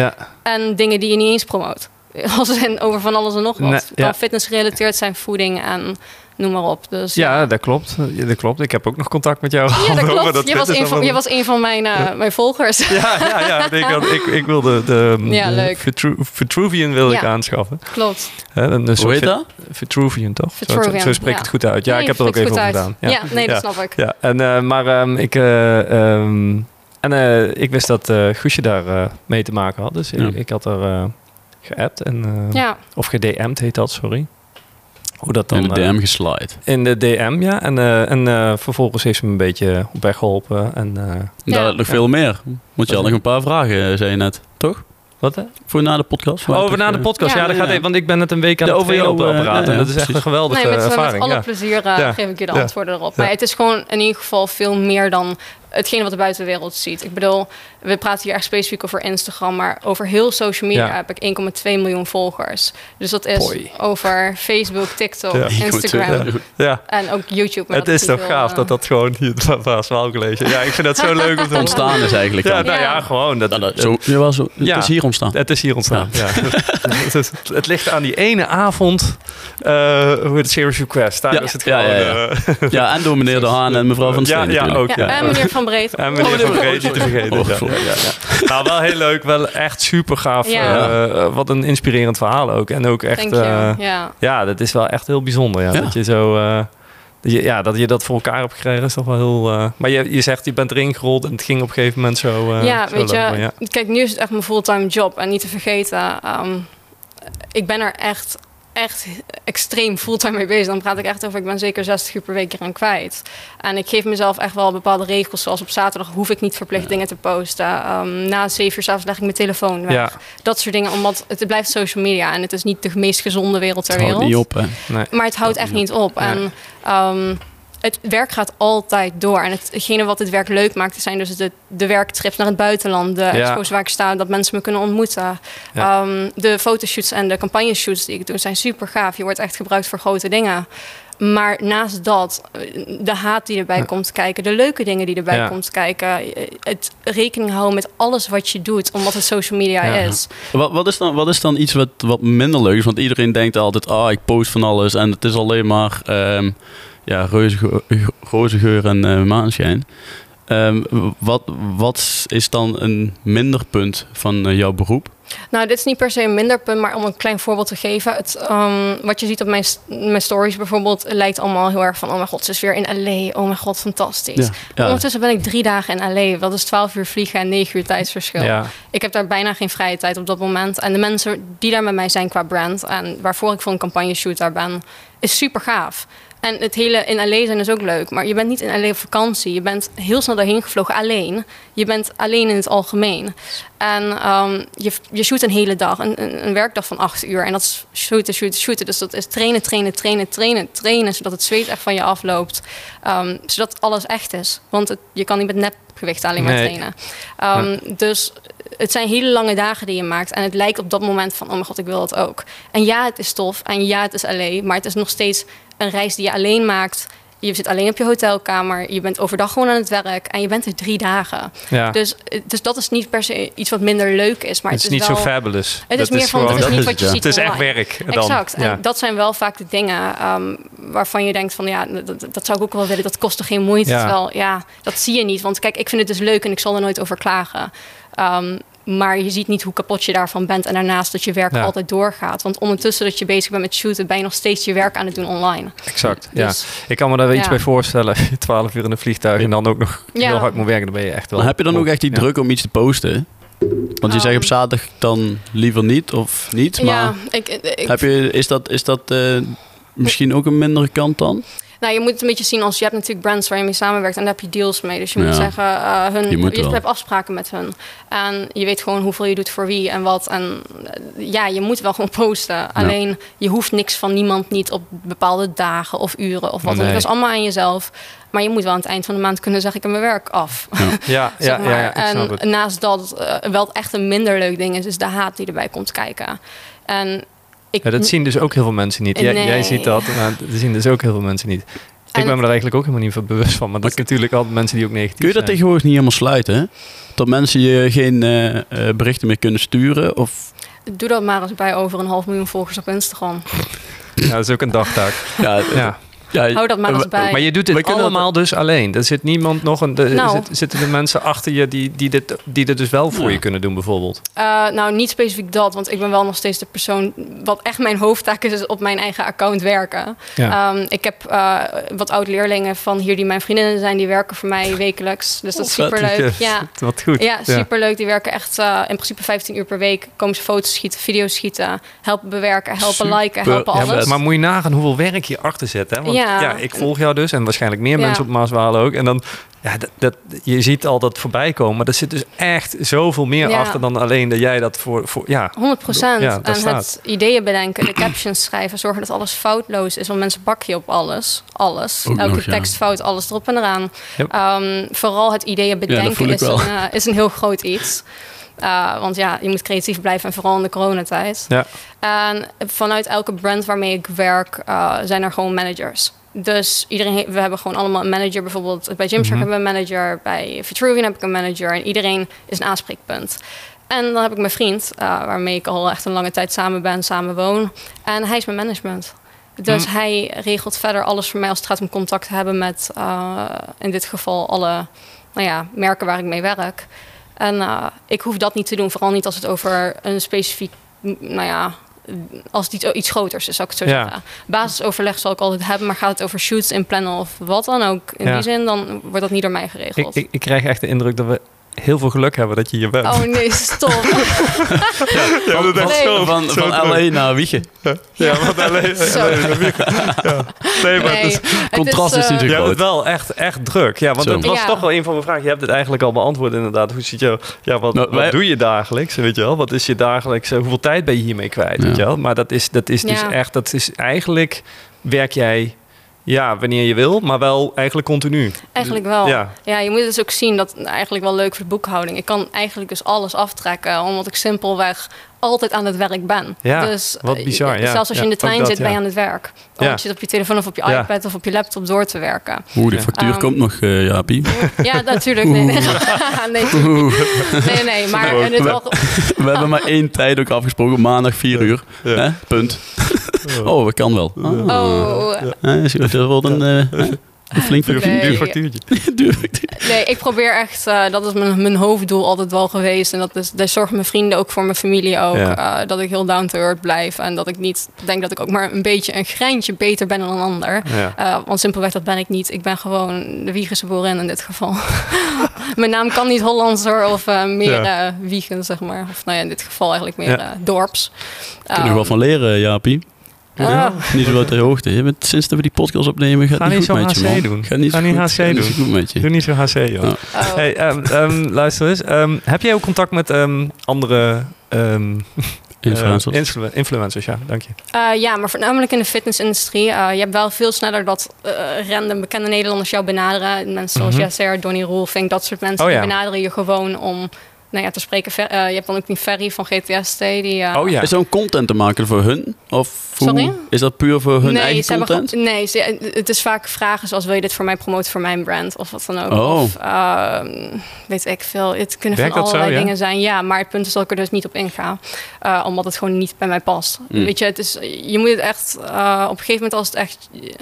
En dingen die je niet eens promoot. <laughs> Als in over van alles en nog wat. Nee, kan fitness gerelateerd zijn, voeding en noem maar op. Dus, ja, dat klopt. dat klopt. Ik heb ook nog contact met jou. Ja, dat <laughs> klopt. Dat je, was een van, je was een van mijn, uh, mijn volgers. <laughs> Ja, ja, ja. Ik, had, ik, ik, wilde de, ja, de Vitru Vitruvian wilde ja. ik aanschaffen. Klopt. He, een Hoe heet dat? Vitruvian, toch? Vitruvian, zo, zo spreek ik het goed uit. Ja, nee, ik heb er ook even over gedaan. Ja, nee, dat snap ik. Ja, en, uh, maar um, ik... Uh, um, en uh, ik wist dat uh, Guusje daar uh, mee te maken had. Dus ik, ik, had er uh, geappt. En, ja. Of gedM'd heet dat, sorry. Hoe dat dan, in de DM geslide. In de DM, ja. En, uh, en uh, vervolgens heeft ze me een beetje op weg geholpen. En, uh, ja. Daar nog veel meer. Moet je al nog een paar vragen, zei je net, toch? Wat hè? Voor na de podcast. Oh, over na de podcast. Ja, ja dat gaat even, want ik ben net een week aan het trainen op de apparaat. en dat is echt een geweldige nee, met, ervaring. Met alle plezier geef ik je de antwoorden erop. Maar het is gewoon in ieder geval veel meer dan hetgeen wat de buitenwereld ziet. Ik bedoel, we praten hier echt specifiek over Instagram, maar over heel social media ja. heb ik 1,2 miljoen volgers. Dus dat is Boy. over Facebook, TikTok, ja. Instagram ja. en ook YouTube. Het is toch gaaf uh, dat dat gewoon hier <laughs> was wel gelezen. Ja, ik vind dat zo <laughs> leuk om te ontstaan is eigenlijk. Ja, nou ja, gewoon. Dat, nou, dat, zo, ja, wel zo, het is hier ontstaan. Het is hier ontstaan. Ja. <laughs> het, is, het, ligt aan die ene avond, uh, hoe het Serious Request. Daar is het gewoon. Ja, ja, uh, ja. en door meneer De Haan en mevrouw van Steen ja, ook. En meneer Van Breed. En meneer Van Breed, niet te vergeten. Oh, ja, ja, ja. Nou, wel heel leuk. Wel echt super gaaf. Ja. Uh, wat een inspirerend verhaal ook. En ook echt... Uh, ja. ja, dat is wel echt heel bijzonder. Ja. Dat je zo... Uh, dat je, ja, dat je dat voor elkaar hebt gekregen is toch wel heel... Uh, maar je, je zegt, je bent erin gerold en het ging op een gegeven moment zo... Uh, ja, zo weet je... Maar. Kijk, nu is het echt mijn fulltime job. En niet te vergeten, um, ik ben er echt echt extreem fulltime mee bezig. Dan praat ik echt over, ik ben zeker 60 uur per week eraan kwijt. En ik geef mezelf echt wel bepaalde regels, zoals op zaterdag hoef ik niet verplicht dingen te posten. Um, na 7 uur s'avonds leg ik mijn telefoon weg. Ja. Dat soort dingen, omdat het blijft social media en het is niet de meest gezonde wereld ter Het houdt wereld. niet op, hè? Nee. Maar het houdt echt niet op. En ehm, het werk gaat altijd door. En hetgene wat het werk leuk maakt, zijn dus de, de werktrips naar het buitenland. De expos waar ik sta, dat mensen me kunnen ontmoeten. Ja. Ehm, de fotoshoots en de campagneshoots die ik doe, zijn super gaaf. Je wordt echt gebruikt voor grote dingen. Maar naast dat, eh, de haat die erbij Ja. komt kijken, de leuke dingen die erbij Ja. komt kijken, eh, het rekening houden met alles wat je doet, omdat het social media Ja. is. Wat, wat, is dan, wat is dan iets wat, wat minder leuk is? Want iedereen denkt altijd, ah, ik post van alles en het is alleen maar ehm ja, reuze, roze geur en eh, maanschijn. Ehm, wat, wat is dan een minder punt van eh, jouw beroep? Nou, dit is niet per se een minder punt, maar om een klein voorbeeld te geven. Het, ehm, wat je ziet op mijn, mijn stories bijvoorbeeld, lijkt allemaal heel erg van... oh mijn god, ze is weer in L.A., oh mijn god, fantastisch. Ja. Ondertussen ben ik drie dagen in L.A., dat is 12 uur vliegen en 9 uur tijdsverschil. Ja. Ik heb daar bijna geen vrije tijd op dat moment. En de mensen die daar met mij zijn qua brand... en waarvoor ik voor een campagneshoot daar ben, is super gaaf. En het hele in LA zijn is ook leuk. Maar je bent niet in LA op vakantie. Je bent heel snel daarheen gevlogen alleen. Je bent alleen in het algemeen. En ehm, je, je shoot een hele dag. Een, een, werkdag van acht uur. En dat is shooten, shooten, shooten. Dus dat is trainen, trainen, trainen, trainen, trainen. Zodat het zweet echt van je afloopt. Ehm, zodat alles echt is. Want het- je kan niet met nepgewicht alleen maar Nee. trainen. Ehm, Dus het zijn hele lange dagen die je maakt. En het lijkt op dat moment van, oh mijn god, ik wil dat ook. En ja, het is tof. En ja, het is alleen. Maar het is nog steeds een reis die je alleen maakt. Je zit alleen op je hotelkamer. Je bent overdag gewoon aan het werk. En je bent er drie dagen. Ja. Dus, dus dat is niet per se iets wat minder leuk is. Maar het het, is niet wel, zo fabulous. Het is Dat meer van, het gewoon- is niet wat je ja. ziet Het is echt werk. Dan. Exact. En Ja. dat zijn wel vaak de dingen ehm, waarvan je denkt van ja, dat, dat zou ik ook wel willen. Dat kost toch geen moeite. Ja. Terwijl ja, dat zie je niet. Want kijk, ik vind het dus leuk en ik zal er nooit over klagen. Ehm, maar je ziet niet hoe kapot je daarvan bent. En daarnaast dat je werk Ja. altijd doorgaat. Want ondertussen dat je bezig bent met shooten, ben je nog steeds je werk aan het doen online. Exact. Ja. Dus Ik kan me daar wel iets bij voorstellen. 12 uur in een vliegtuig en dan ook nog Ja. heel hard moet werken. Dan ben je echt wel. Maar heb je dan ook echt die Ja. druk om iets te posten? Want je zegt op zaterdag dan liever niet of niet. Maar ja, ik, ik, heb je, is dat, is dat eh, misschien ook een mindere kant dan? Nou, je moet het een beetje zien als je hebt natuurlijk brands waar je mee samenwerkt en daar heb je deals mee. Dus je moet Ja. zeggen, eh, hun, moet je hebt afspraken met hun. En je weet gewoon hoeveel je doet voor wie en wat. En eh, ja, je moet wel gewoon posten. Alleen je hoeft niks van niemand niet op bepaalde dagen of uren of wat. dan ook. Nee. Dat is allemaal aan jezelf. Maar je moet wel aan het eind van de maand kunnen zeggen, ik heb mijn werk af. Ja, <laughs> zeg ja, maar. ja, ja, en naast dat eh, wel echt een minder leuk ding is, is de haat die erbij komt kijken. En ik, Ja, dat zien dus ook heel veel mensen niet. Jij, jij ziet dat, maar <laughs> dat zien dus ook heel veel mensen niet. Ik En ben me daar eigenlijk ook helemaal niet van bewust van. Maar dat is natuurlijk altijd mensen die ook negatief Kun je dat zijn. tegenwoordig niet helemaal sluiten? Hè? Dat mensen je geen eh, eh, berichten meer kunnen sturen? Of, doe dat maar eens bij over een half miljoen volgers op Instagram. Ja, dat is ook een dagtaak. ja, Ja. Ja, Hou dat maar eens bij. Maar je doet dit allemaal dus alleen. Er zit niemand nog een. Er Nou. zit- zitten er mensen achter je die, die, dit, die dit dus wel voor Ja. je kunnen doen, bijvoorbeeld. Eh, nou, niet specifiek dat, want ik ben wel nog steeds de persoon. Wat echt mijn hoofdtaak is, is op mijn eigen account werken. Ja. Ehm, ik heb eh, wat oud-leerlingen van hier die mijn vriendinnen zijn, die werken voor mij wekelijks. Dus dat is superleuk. Ja. <laughs> Wat goed. Ja, superleuk. Die werken echt eh, in principe 15 uur per week. Komen ze foto's schieten, video's schieten, helpen bewerken, helpen Super. liken, helpen alles. Maar moet je nagaan hoeveel werk je achter zit. Hè? Want ja. Ja. ik volg jou dus en waarschijnlijk meer Ja. mensen op Maaswalen ook. En dan, ja, dat, dat, je ziet al dat voorbij komen. Maar er zit dus echt zoveel meer Ja. achter dan alleen dat jij dat voor... voor ja, 100 procent. Ja, daar en staat. het ideeën bedenken, de captions schrijven, zorgen dat alles foutloos is. Want mensen bakken je op alles. Alles. Ook Elke nog, ja. tekst fout, alles erop en eraan. Yep. Ehm, vooral het ideeën bedenken is, een, eh, is een heel groot iets. Uh, want ja, je moet creatief blijven en vooral in de coronatijd. Ja. En vanuit elke brand waarmee ik werk, uh, zijn er gewoon managers. Dus iedereen, we hebben gewoon allemaal een manager. Bijvoorbeeld bij Gymshark Mhm. hebben we een manager. Bij Vitruvian heb ik een manager. En iedereen is een aanspreekpunt. En dan heb ik mijn vriend, uh, waarmee ik al echt een lange tijd samen ben, samen woon. En hij is mijn management. Dus Mm. hij regelt verder alles voor mij als het gaat om contact hebben met, in dit geval, alle nou ja, merken waar ik mee werk. En uh, ik hoef dat niet te doen, vooral niet als het over een specifiek, nou ja, als het iets, iets groters is, zou ik het zo Ja. zeggen. Basisoverleg zal ik altijd hebben, maar gaat het over shoots inplannen of wat dan ook, in Ja. die zin, dan wordt dat niet door mij ik, geregeld. ik, ik krijg echt de indruk dat we heel veel geluk hebben dat je hier bent. Oh nee, stop. <laughs> ja, is zo- van, zo van druk. LA naar Wiegen. Ja, want alleen... Zo. alleen- ja. Nee, maar Nee, het is, het contrast is niet zo je hebt groot. het wel echt, echt druk. Ja, want Zo. dat was Ja. toch wel een van mijn vragen. Je hebt het eigenlijk al beantwoord inderdaad. Hoe ziet je, ja, wat, Nou, wat wij- doe je dagelijks? Weet je wel? Wat is je dagelijks? eh, Hoeveel tijd ben je hiermee kwijt? Ja. Weet je wel? Maar dat is, dat is dus Ja. echt, dat is eigenlijk werk jij ja, wanneer je wil, maar wel eigenlijk continu. Eigenlijk wel. Ja. Ja. je moet dus ook zien dat eigenlijk wel leuk voor de boekhouding. Ik kan eigenlijk dus alles aftrekken, omdat ik simpelweg altijd aan het werk ben. Ja, dus, wat eh, bizar, ja. Zelfs als je in de trein dat, zit, ben je ja. aan het werk. Of Ja. je zit op je telefoon of op je Ja. iPad of op je laptop door te werken. Oeh, die factuur Ehm, komt nog, eh Jaapie. Ja, <laughs> natuurlijk. Nee, nee. <laughs> nee, nee, nee, maar Ook. in het We- We hebben maar één tijd ook afgesproken, maandag 4 uur. Ja. Hè? Punt. Oh, dat kan wel. Ah. Oh, Eh, is- dat wordt een, eh, een flink Duur, Nee. <laughs> duur factuurtje. duur nee, ik probeer echt, eh, dat is mijn, mijn hoofddoel altijd wel geweest. En dat, is, dat zorgen mijn vrienden ook voor mijn familie ook. Ja. eh, dat ik heel down to earth blijf. En dat ik niet denk dat ik ook maar een beetje een greintje beter ben dan een ander. Ja. Eh, want simpelweg, dat ben ik niet. Ik ben gewoon de Wiegense boerin in dit geval. <laughs> Mijn naam kan niet Hollandser of eh, meer Ja. eh, Wiegen, zeg maar. Of nou ja, in dit geval eigenlijk meer Ja. dorps. Kun je er wel van leren, Jaapie. Ah, Niet zo uit de hoogte. Je bent, sinds dat we die podcast opnemen, gaat Ga niet niet goed zo met je, HC man. doen. Niet Ga zo niet. HC Gaat niet zo doen. goed met je. Doe niet zo HC, joh. Ja. oh. Hey, ehm, ehm, luister eens. Ehm, heb jij ook contact met ehm, andere ehm, Influencers. eh, influ- influencers? Ja, dank je. Eh, ja, maar voornamelijk in de fitnessindustrie. Eh, je hebt wel veel sneller dat eh random bekende Nederlanders jou benaderen. Mensen zoals. Jesser, Donny Roelvink, dat soort mensen Oh, die ja. benaderen je gewoon om nou ja, te spreken. Ver- eh, je hebt dan ook die Ferry van GTST. Die, eh, Oh ja. Is een content te maken voor hun? Of hoe- Sorry? Is dat puur voor hun nee, eigen ze content? nee ze, het is vaak vragen zoals wil je dit voor mij promoten voor mijn brand of wat dan ook. Oh. Of ehm, weet ik veel. Het kunnen Werkt van zo, allerlei ja? dingen zijn. Ja, maar het punt is dat ik er dus niet op inga. Eh, omdat het gewoon niet bij mij past. Mm. Weet je, het is, je moet het echt eh, op een gegeven moment als het echt je,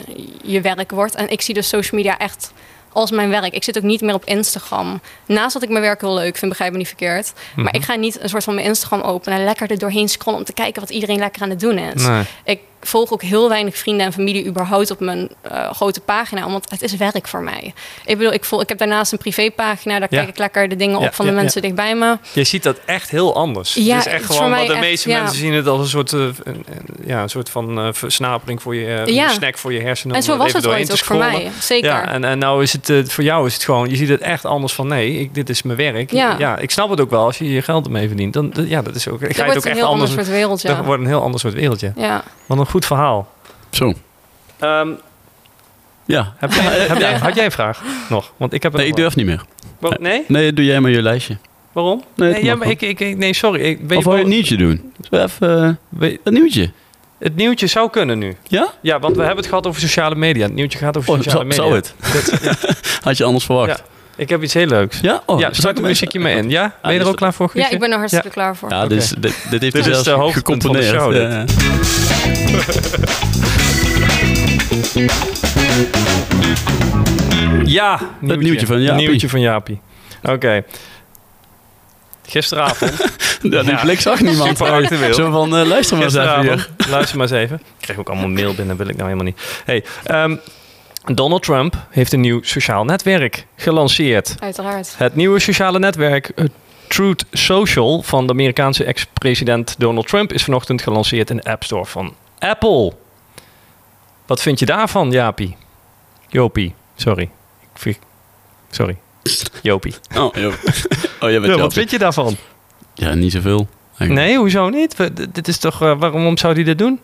je werk wordt. En ik zie dus social media echt als mijn werk. Ik zit ook niet meer op Instagram. Naast dat ik mijn werk heel leuk vind, begrijp me niet verkeerd. Mhm. Maar ik ga niet een soort van mijn Instagram openen en lekker er doorheen scrollen om te kijken wat iedereen lekker aan het doen is. Nee. Ik volg ook heel weinig vrienden en familie überhaupt op mijn eh, grote pagina, omdat het is werk voor mij. Ik bedoel, ik, volg, ik heb daarnaast een privépagina, daar Ja. kijk ik lekker de dingen Ja, op van ja, de mensen dichtbij me. Je ziet dat echt heel anders. Ja, het is echt gewoon, want de meeste mensen zien het als een soort, eh, ja, een soort van eh, versnapering voor je, snack voor je hersenen. En zo was het ooit ook voor mij, zeker. Ja, en, en nou is het voor jou is het gewoon, je ziet het echt anders van nee, ik, dit is mijn werk. Ja. ik snap het ook wel als je je geld ermee verdient. Dan, ja, dat is ook. Ik ga het wordt ook een echt heel ander anders. soort wereld, Dat wordt een heel ander soort wereldje. ja. Wat een goed verhaal. Zo. Ehm, Ja. heb jij, <laughs> heb jij, had jij een vraag nog? Want ik heb Nee, ik durf niet meer. Nee? Nee, doe jij maar je lijstje. Waarom? Nee, Nee, ja, maar ik, ik, ik- nee sorry. Ik, weet Of wil je een nieuwtje doen? Zo even eh, een nieuwtje. het nieuwtje zou kunnen nu. Ja? Ja, want we hebben het gehad over sociale media. Het nieuwtje gaat over Oh, sociale zou, media. zou het? Dat- <laughs> Had je anders verwacht? Ja. Ik heb iets heel leuks. Ja? Oh, ja, start een muziekje mee in. Ja? Ben je er ook klaar voor, ja, ik ben er hartstikke klaar voor. Ja, dit, is, dit, dit heeft <laughs> Dit hij is zelfs de hoogtepunt van de gecomponeerd. show, Ja. Ja, <laughs> nieuwtje van Jaapie. Nieuwtje van Jaapie. Oké. Gisteravond. <laughs> Ja, die Ja. blik zag niemand. Super actueel. Zo van, eh, luister maar eens even hier. Luister maar eens even. Ik kreeg ook allemaal mail binnen. wil ik nou helemaal niet. Hey, ehm, Donald Trump heeft een nieuw sociaal netwerk gelanceerd. Uiteraard. Het nieuwe sociale netwerk eh, Truth Social van de Amerikaanse ex-president Donald Trump is vanochtend gelanceerd in de App Store van Apple. Wat vind je daarvan, Jaapie? Jopie, sorry. Sorry. Jopie. Oh, oh jij bent Ja, wat vind je daarvan? Ja, niet zoveel. eigenlijk. Nee, hoezo niet? Dit is toch, eh, waarom zou hij dit doen?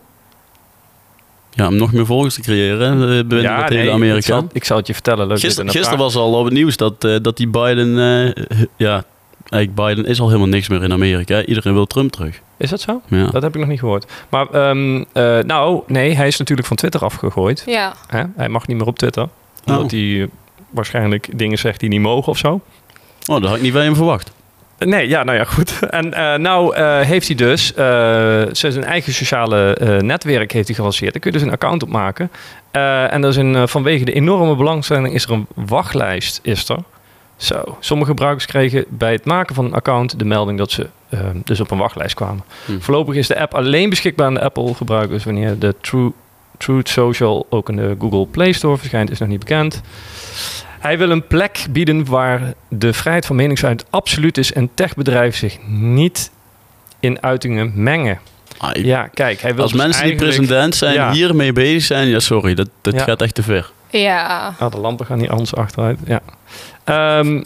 Ja, om nog meer volgers te creëren hè, binnen het hele nee, Ik Amerika. zal, ik zal het je vertellen. Leuk Gister, gisteren was al op het nieuws dat, eh, dat die Biden... eh, ja, eigenlijk Biden is al helemaal niks meer in Amerika. Iedereen wil Trump terug. Is dat zo? Ja. Dat heb ik nog niet gehoord. Maar, ehm, eh, nou, nee, hij is natuurlijk van Twitter afgegooid. Ja, Hè? Hij mag niet meer op Twitter. Omdat Oh. hij eh, waarschijnlijk dingen zegt die niet mogen of zo. Oh, dat had ik niet bij hem verwacht. Nee, ja, nou ja, goed. <laughs> En eh, nou eh, heeft hij dus eh, zijn eigen sociale netwerk heeft hij gelanceerd. Daar kun je dus een account op maken. Eh, en dat is een, vanwege de enorme belangstelling is er een wachtlijst. Is er. Zo. Sommige gebruikers kregen bij het maken van een account de melding dat ze eh, dus op een wachtlijst kwamen. Hm. Voorlopig is de app alleen beschikbaar aan de Apple-gebruikers wanneer de True, Truth Social ook in de Google Play Store verschijnt, is nog niet bekend. Hij wil een plek bieden waar de vrijheid van meningsuiting absoluut is en techbedrijven zich niet in uitingen mengen. Ah, ik- Ja, kijk, hij wil als dus mensen die president zijn Ja. hiermee bezig zijn, ja sorry, dat, dat Ja. gaat echt te ver. Ja, Ah, de lampen gaan niet anders achteruit. Ja. Ehm,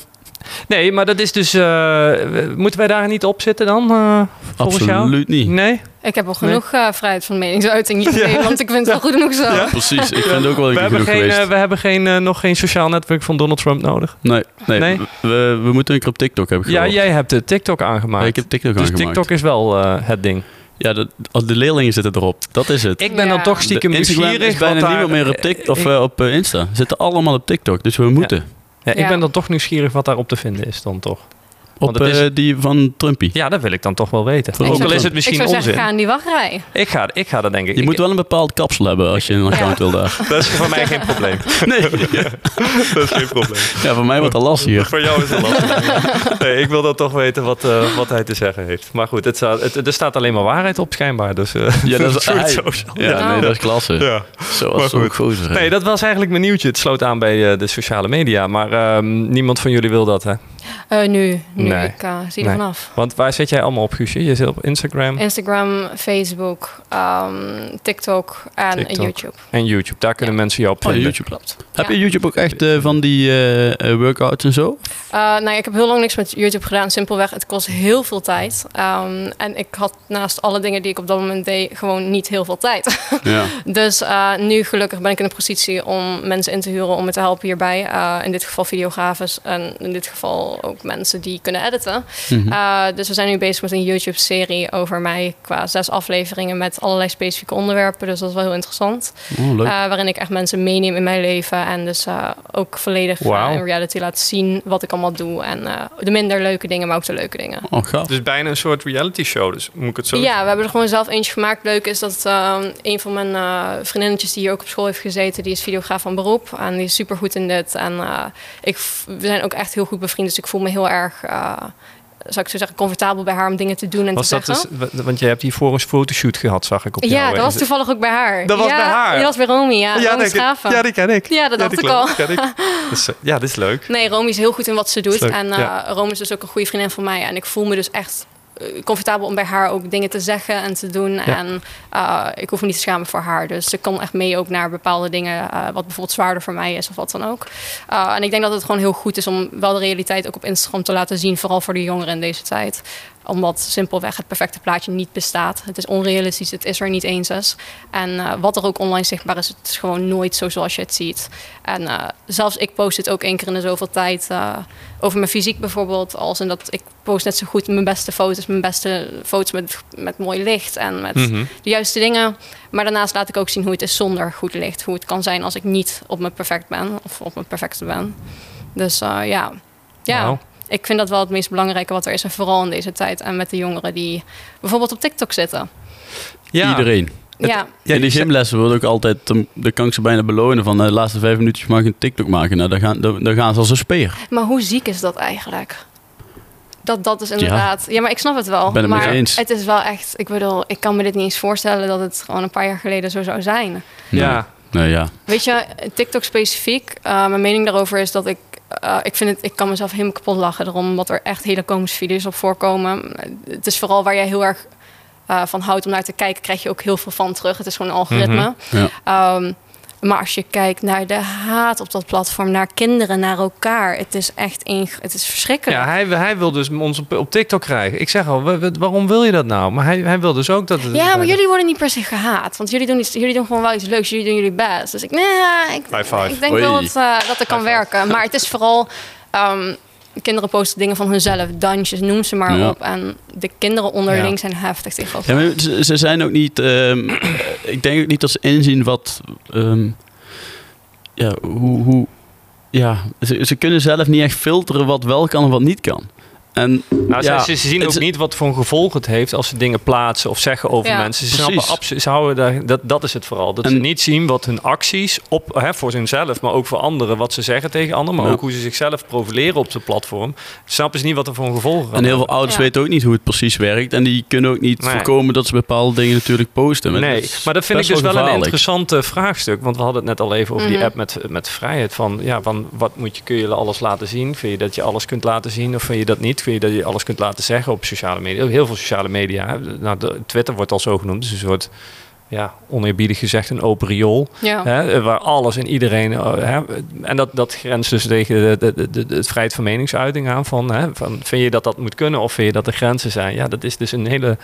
nee, maar dat is dus. eh, moeten wij daar niet op zitten dan? eh, volgens jou? Absoluut niet. Nee? ik heb al genoeg eh, vrijheid van meningsuiting <laughs> Nederland. Ik vind het wel goed genoeg zo. Ja. Precies, ik vind het ook wel We hebben, genoeg geen, geweest. we hebben geen, eh, nog geen sociaal netwerk van Donald Trump nodig. nee, nee, Nee? We, we moeten een keer op TikTok hebben Ja, gehoord. jij hebt de TikTok aangemaakt. Ja, ik heb TikTok dus aangemaakt. TikTok is wel eh, het ding. Ja, de, de leerlingen zitten erop. Dat is het. Ik ben Ja. dan toch De stiekem Instagram nieuwsgierig. is bijna niemand meer op, TikTok, of, op Insta. Ze zitten allemaal op TikTok, dus we moeten. Ja, ik ben dan toch nieuwsgierig wat daarop te vinden is dan toch. Want Op het is- eh, die van Trumpy. Ja, dat wil ik dan toch wel weten. Voor Ook al is het ik misschien zou zeggen, onzin. ga in die wachtrij. Ik ga, ik ga dat denk ik. Je ik- moet wel een bepaald kapsel hebben als je een account wil daar. Dat is voor mij geen probleem. <laughs> Nee, <laughs> dat is geen probleem. ja, voor mij wordt dat lastiger. Voor jou is het lastig. Nee, ik wil dan toch weten wat, eh, wat hij te zeggen heeft. Maar goed, het staat, het, er staat alleen maar waarheid op schijnbaar. Dus, eh, Ja, dat is, <laughs> soort hij- social. ja, nee, dat is klasse. Ja. Zoals goed. gozer. Nee, dat was eigenlijk mijn nieuwtje. Het sloot aan bij eh, de sociale media. Maar ehm, niemand van jullie wil dat, hè? Eh, nu, nu. Nee. Ik eh, zie er vanaf. Want waar zit jij allemaal op, Guusje? Je zit op Instagram Instagram, Facebook, ehm, TikTok en TikTok. YouTube. en YouTube. Daar kunnen mensen jou op Oh, vinden. YouTube. Klopt. Heb Ja. je YouTube ook echt eh, van die workouts en zo? Eh, nou ja, ik heb heel lang niks met YouTube gedaan. Simpelweg, het kost heel veel tijd. Ehm, en ik had naast alle dingen die ik op dat moment deed, gewoon niet heel veel tijd. <laughs> Ja. dus eh, nu gelukkig ben ik in de positie om mensen in te huren om me te helpen hierbij. Eh, in dit geval videografen en in dit geval ook mensen die kunnen editen. Mhm. Eh, dus we zijn nu bezig met een YouTube-serie over mij qua zes afleveringen met allerlei specifieke onderwerpen. Dus dat is wel heel interessant. Oh, leuk. Eh, waarin ik echt mensen meeneem in mijn leven. En dus eh, ook volledig in reality laat zien wat ik allemaal doe. En eh, de minder leuke dingen, maar ook de leuke dingen. oh, gaaf. Dus bijna een soort reality show. Dus moet ik het zo Ja, we hebben er gewoon zelf eentje gemaakt. Leuk is dat eh, een van mijn eh, vriendinnetjes die hier ook op school heeft gezeten, die is videograaf van beroep. En die is super goed in dit. En eh, ik, we zijn ook echt heel goed bevriend. Dus ik voel me heel erg, eh, zou ik zo zeggen, comfortabel bij haar om dingen te doen en Was te dat zeggen. dus, want je hebt hiervoor een fotoshoot gehad, zag ik op ja, jou. dat was toevallig ook bij haar. Dat was ja, bij haar? Dat was bij Romy, ja. Romy denk ik. Schaven. ja, die ken ik. Ja, dat dacht die ik al. ik. Dus, eh, ja, dit is leuk. Nee, Romy is heel goed in wat ze doet. En uh, ja. Romy is dus ook een goede vriendin van mij. En ik voel me dus echt comfortabel om bij haar ook dingen te zeggen en te doen. En uh, ik hoef me niet te schamen voor haar. Dus ik kan echt mee ook naar bepaalde dingen, uh, wat bijvoorbeeld zwaarder voor mij is of wat dan ook. Uh, en ik denk dat het gewoon heel goed is om wel de realiteit ook op Instagram te laten zien, vooral voor de jongeren in deze tijd omdat simpelweg het perfecte plaatje niet bestaat. Het is onrealistisch, het is er niet eens. En uh, wat er ook online zichtbaar is, het is gewoon nooit zo zoals je het ziet. En uh, zelfs ik post het ook één keer in de zoveel tijd uh, over mijn fysiek bijvoorbeeld. Als in dat ik post net zo goed mijn beste foto's, mijn beste foto's met, met mooi licht en met mm -hmm. de juiste dingen. Maar daarnaast laat ik ook zien hoe het is zonder goed licht. Hoe het kan zijn als ik niet op mijn perfect ben of op mijn perfecte ben. Dus ja, ja. Wow ik vind dat wel het meest belangrijke wat er is. En vooral in deze tijd. En met de jongeren die bijvoorbeeld op TikTok zitten. Ja. Iedereen. Het, ja. In de gymlessen wordt ook altijd, de kan ik ze bijna belonen van de laatste vijf minuutjes mag ik een TikTok maken. Nou, dan gaan, dan, dan gaan ze als een speer. Maar hoe ziek is dat eigenlijk? Dat, dat is inderdaad. Ja. ja, maar ik snap het wel. Ben het maar eens. het is wel echt. Ik bedoel, ik kan me dit niet eens voorstellen dat het gewoon een paar jaar geleden zo zou zijn. Ja. Nee, ja. Weet je, TikTok specifiek, uh, mijn mening daarover is dat ik uh, ik, vind het, ik kan mezelf helemaal kapot lachen erom, omdat er echt hele komische video's op voorkomen. Het is vooral waar jij heel erg uh, van houdt om naar te kijken, krijg je ook heel veel van terug. Het is gewoon een algoritme. Mm -hmm. ja. um, maar als je kijkt naar de haat op dat platform, naar kinderen, naar elkaar, het is echt een, het is verschrikkelijk. Ja, hij, hij wil dus ons op, op TikTok krijgen. Ik zeg al, waarom wil je dat nou? Maar hij, hij wil dus ook dat. Het ja, maar jullie worden niet per se gehaat, want jullie doen, iets, jullie doen gewoon wel iets leuks. Jullie doen jullie best. Dus ik, nee, ik, ik denk Oei. wel dat, uh, dat het kan High werken. Maar het is vooral. Um, kinderen posten dingen van hunzelf, dansjes, noem ze maar ja. op. En de kinderen onderling ja. zijn heftig tegen elkaar. Ja, ze, ze, zijn ook niet. Um, <clears throat> ik denk ook niet dat ze inzien wat. Um, ja, hoe. hoe ja, ze, ze, kunnen zelf niet echt filteren wat wel kan en wat niet kan. En Nou, ja, ze, ze zien ook is- niet wat voor een gevolg het heeft als ze dingen plaatsen of zeggen over Ja. mensen. Ze, Precies. snappen ze houden daar, dat, dat is het vooral. Dat ze niet zien wat hun acties op, hè, voor zichzelf, maar ook voor anderen, wat ze zeggen tegen anderen, maar Ja. ook hoe ze zichzelf profileren op zo'n platform. Snappen ze niet wat er voor een gevolg En heel veel ouders Ja. weten ook niet hoe het precies werkt. En die kunnen ook niet Nee. voorkomen dat ze bepaalde dingen natuurlijk posten. Maar Nee, dat is maar dat vind ik dus wel een interessant vraagstuk. Want we hadden het net al even over die Mhm. app met, met vrijheid. Van, ja, van wat moet je, kun je alles laten zien? Vind je dat je alles kunt laten zien of vind je dat niet? Vind je dat je alles kunt laten zeggen op sociale media? Heel veel sociale media. Nou, de- Twitter wordt al zo genoemd. Dus een soort, ja, oneerbiedig gezegd, een open riool. Ja. Hè, waar alles en iedereen. eh, hè, en dat, dat grenst dus tegen de, de, de, de, het vrijheid van meningsuiting aan. Van, hè, van, vind je dat dat moet kunnen of vind je dat er grenzen zijn? Ja, dat is dus een hele.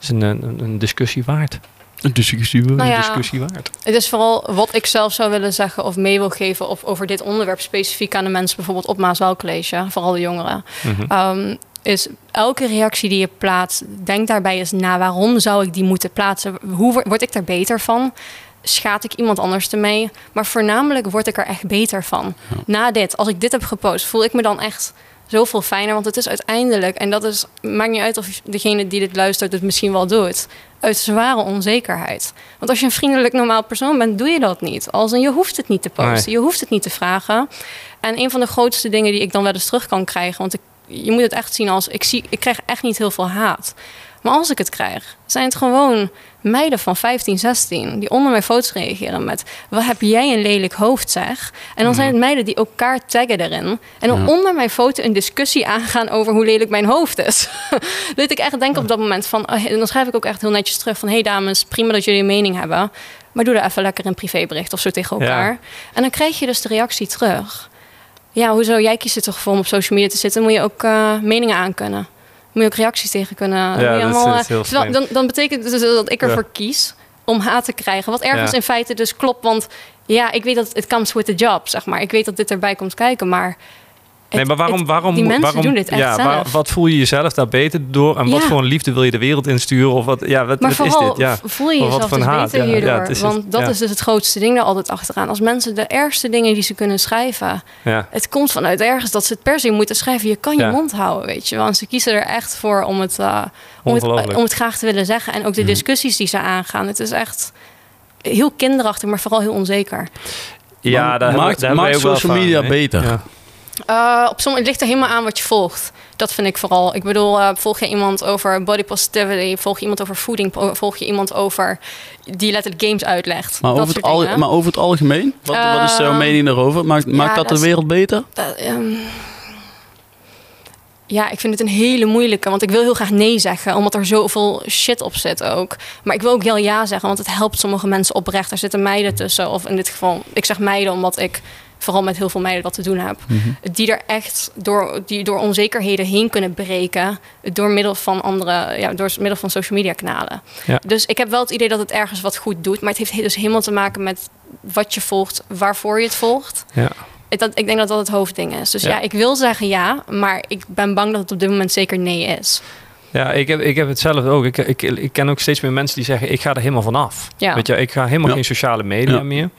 is een, een discussie waard. Een discussie. Nou ja. discussie waard. Het is vooral wat ik zelf zou willen zeggen of mee wil geven of over dit onderwerp specifiek aan de mensen, bijvoorbeeld op Maaswel College, vooral de jongeren. Mhm. Ehm, is elke reactie die je plaatst, denk daarbij eens na waarom zou ik die moeten plaatsen? Hoe word, ik er beter van? Schaad ik iemand anders ermee? Maar voornamelijk word ik er echt beter van. Na dit, als ik dit heb gepost, voel ik me dan echt zoveel fijner. Want het is uiteindelijk, en dat is, maakt niet uit of degene die dit luistert het misschien wel doet, uit zware onzekerheid. Want als je een vriendelijk normaal persoon bent, doe je dat niet. Als in, je hoeft het niet te posten, Nee. je hoeft het niet te vragen. En een van de grootste dingen die ik dan wel eens terug kan krijgen, want ik, je moet het echt zien als, ik, zie, ik krijg echt niet heel veel haat. Maar als ik het krijg, zijn het gewoon meiden van 15, 16 die onder mijn foto's reageren met: Wat heb jij een lelijk hoofd, zeg? En dan zijn het meiden die elkaar taggen erin. En dan Ja. onder mijn foto een discussie aangaan over hoe lelijk mijn hoofd is. <laughs> dat ik echt denk op dat moment van: oh, en dan schrijf ik ook echt heel netjes terug van: Hey dames, prima dat jullie een mening hebben. Maar doe daar even lekker een privébericht of zo tegen Ja. elkaar. En dan krijg je dus de reactie terug. Ja, hoezo? Jij kiest er toch voor om op social media te zitten? Moet je ook eh, meningen aan kunnen. Moet je ook reacties tegen kunnen. Ja, allemaal, vreemd. dan, dan betekent het dus dat ik ervoor kies om haat te krijgen. Wat ergens in feite dus klopt. Want ja, ik weet dat het comes with the job, zeg maar. Ik weet dat dit erbij komt kijken, maar... nee, maar waarom, het- waarom, die mensen waarom, doen dit echt ja, zelf. waar- wat voel je jezelf daar beter door? En wat Ja. voor een liefde wil je de wereld insturen? Of wat, ja, wat, Maar wat is dit? Ja. voel je jezelf dus haat, beter ja. Hierdoor. het is het, want dat ja. is dus het grootste ding daar altijd achteraan. Als mensen de ergste dingen die ze kunnen schrijven... Ja. Het komt vanuit ergens dat ze het per se moeten schrijven. Je kan je Ja. mond houden, weet je wel. En ze kiezen er echt voor om het, eh, om, het, om het graag te willen zeggen. En ook de Mhm. discussies die ze aangaan. Het is echt heel kinderachtig, maar vooral heel onzeker. Ja, daar maakt, hebben, daar social media beter. Ja. Eh, op sommige, het ligt er helemaal aan wat je volgt. Dat vind ik vooral. Ik bedoel, eh, volg je iemand over body positivity? Volg je iemand over voeding? Volg je iemand over die letterlijk games uitlegt? Maar, over het al, maar over het algemeen, wat, wat is jouw Ehm, mening daarover? Maakt, maakt dat, dat de wereld beter? Dat, ehm, ja, ik vind het een hele moeilijke. Want ik wil heel graag nee zeggen, omdat er zoveel shit op zit ook. Maar ik wil ook heel ja zeggen, want het helpt sommige mensen oprecht. Er zitten meiden tussen, of in dit geval, ik zeg meiden omdat ik vooral met heel veel meiden wat te doen heb. Die er echt door, die door onzekerheden heen kunnen breken. Door middel van andere, ja, door middel van social media kanalen. Ja. Dus ik heb wel het idee dat het ergens wat goed doet. Maar het heeft dus helemaal te maken met wat je volgt, waarvoor je het volgt. Ja. Ik, dat, ik denk dat dat het hoofdding is. Dus Ja. ja. ik wil zeggen ja, maar ik ben bang dat het op dit moment zeker nee is. Ja, ik heb, ik heb het zelf ook. Ik, ik, ik ken ook steeds meer mensen die zeggen: ik ga er helemaal vanaf. Ja. Weet je, ik ga helemaal Ja. geen sociale media Ja. meer.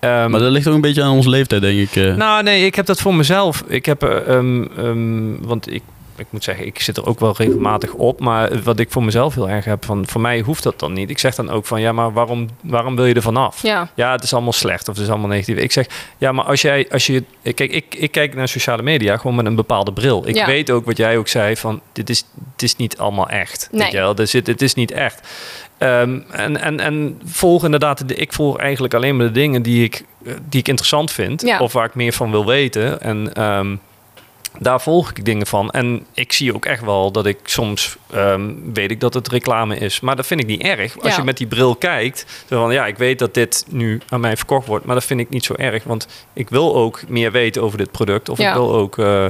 Ehm, maar dat ligt ook een beetje aan onze leeftijd, denk ik. eh. Nou, nee, ik heb dat voor mezelf. Ik heb, eh, ehm, ehm, want ik, ik moet zeggen, ik zit er ook wel regelmatig op. Maar wat ik voor mezelf heel erg heb, van voor mij hoeft dat dan niet. Ik zeg dan ook van, ja, maar waarom, waarom wil je er vanaf? Ja, Ja, het is allemaal slecht of het is allemaal negatief. Ik zeg, ja, maar als jij, als je, kijk, ik, ik kijk naar sociale media gewoon met een bepaalde bril. Ik Ja. weet ook wat jij ook zei van, dit is, dit is niet allemaal echt. Nee. Weet je wel? Er zit, het is niet echt. Ehm, en, en, en volg inderdaad, de, ik volg eigenlijk alleen maar de dingen die ik, eh, die ik interessant vind. Ja. Of waar ik meer van wil weten. En ehm, daar volg ik dingen van. En ik zie ook echt wel dat ik soms ehm, weet ik dat het reclame is. Maar dat vind ik niet erg. Als Ja. je met die bril kijkt, zo van ja, ik weet dat dit nu aan mij verkocht wordt. Maar dat vind ik niet zo erg. Want ik wil ook meer weten over dit product. Of Ja. ik wil ook. eh,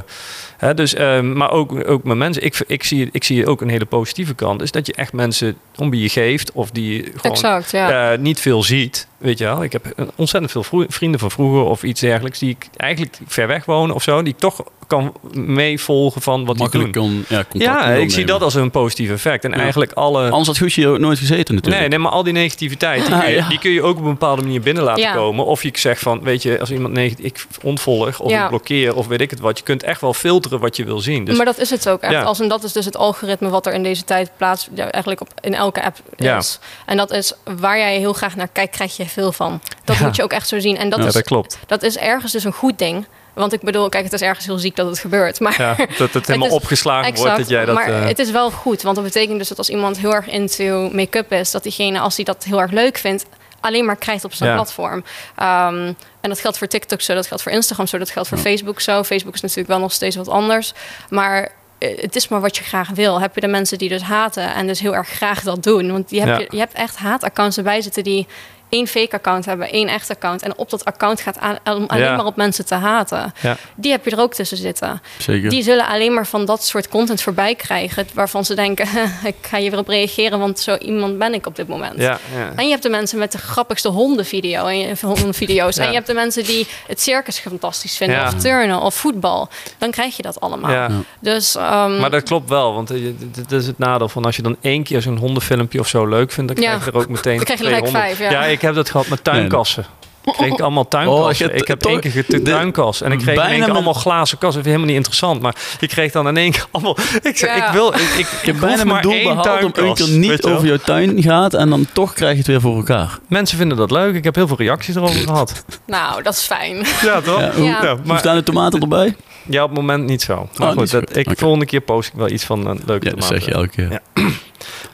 hè, dus, ehm, maar ook, ook met mensen. Ik, ik, zie, ik zie ook een hele positieve kant. Is dat je echt mensen om wie je geeft. Of die je gewoon exact. Ja. eh, niet veel ziet. Weet je wel, ik heb een- ontzettend veel vrienden van vroeger of iets dergelijks die ik eigenlijk ver weg wonen of zo, die ik toch kan meevolgen van wat die Makkelijk doen. kon, ja, Ja, ik zie dat als een positief effect. En Ja. eigenlijk alle. Anders had Guusje ook nooit gezeten natuurlijk. Nee, nee, maar al die negativiteit, die Ah, kun, je, ja. die kun je ook op een bepaalde manier binnen laten Ja. komen. Of je zegt van, weet je, als iemand negatief, ik ontvolg of Ja. ik blokkeer of weet ik het wat. Je kunt echt wel filteren wat je wil zien. Dus maar dat is het ook echt. Ja. Als, en dat is dus het algoritme wat er in deze tijd plaats, ja, eigenlijk op, in elke app Ja. is. En dat is waar jij heel graag naar kijkt, krijg je veel van. Dat Ja. moet je ook echt zo zien. En dat, ja, is, dat klopt. dat is ergens dus een goed ding. Want ik bedoel, kijk, het is ergens heel ziek dat het gebeurt. Maar Ja, dat het <laughs> helemaal is- opgeslagen wordt dat jij dat... maar eh, het is wel goed, want dat betekent dus dat als iemand heel erg into make-up is, dat diegene, als hij dat heel erg leuk vindt, alleen maar krijgt op zijn Ja. platform. Ehm, en dat geldt voor TikTok zo, dat geldt voor Instagram zo, dat geldt voor Facebook zo. Facebook is natuurlijk wel nog steeds wat anders. Maar eh, het is maar wat je graag wil. Heb je de mensen die dus haten en dus heel erg graag dat doen? Want je hebt, Ja. je, je hebt echt haataccounts erbij zitten die één fake account hebben, één echt account. En op dat account gaat aan, om alleen Ja. maar op mensen te haten. Ja. Die heb je er ook tussen zitten. Zeker. Die zullen alleen maar van dat soort content voorbij krijgen. Waarvan ze denken, <laughs> ik ga hier weer op reageren, want zo iemand ben ik op dit moment. ja. En je hebt de mensen met de grappigste hondenvideo en hondenvideo's. En je hebt de mensen die het circus fantastisch vinden. Of turnen of voetbal. Dan krijg je dat allemaal. Dus, ehm, Maar dat klopt wel, want eh, dit is het nadeel van als je dan één keer zo'n hondenfilmpje of zo leuk vindt, dan krijg je er ook meteen Dan krijg je er gelijk 200. vijf, ja. ik heb dat gehad met tuinkassen. Ik kreeg allemaal Oh, tuinkassen. ik heb één keer de- tuinkas. En ik kreeg in bijna één keer mijn- allemaal glazen kassen. Dat vind ik helemaal niet interessant. Maar je kreeg dan in één keer allemaal... Ik Ja. ik wil... Ik, ik, Ik heb bijna mijn doel behaald om een keer niet over jouw tuin gaat en dan toch krijg je het weer voor elkaar. Mensen vinden dat leuk. Ik heb heel veel reacties erover gehad. nou, dat is fijn. Ja, toch? Ja, hoe, Ja. Ja, hoe maar staan de tomaten erbij? ja, op het moment niet zo. Maar Oh, goed, zo dat, goed. ik, Oké. volgende keer post ik wel iets van een leuke Ja, dat tomaten. zeg je elke keer. Ja. <clears throat>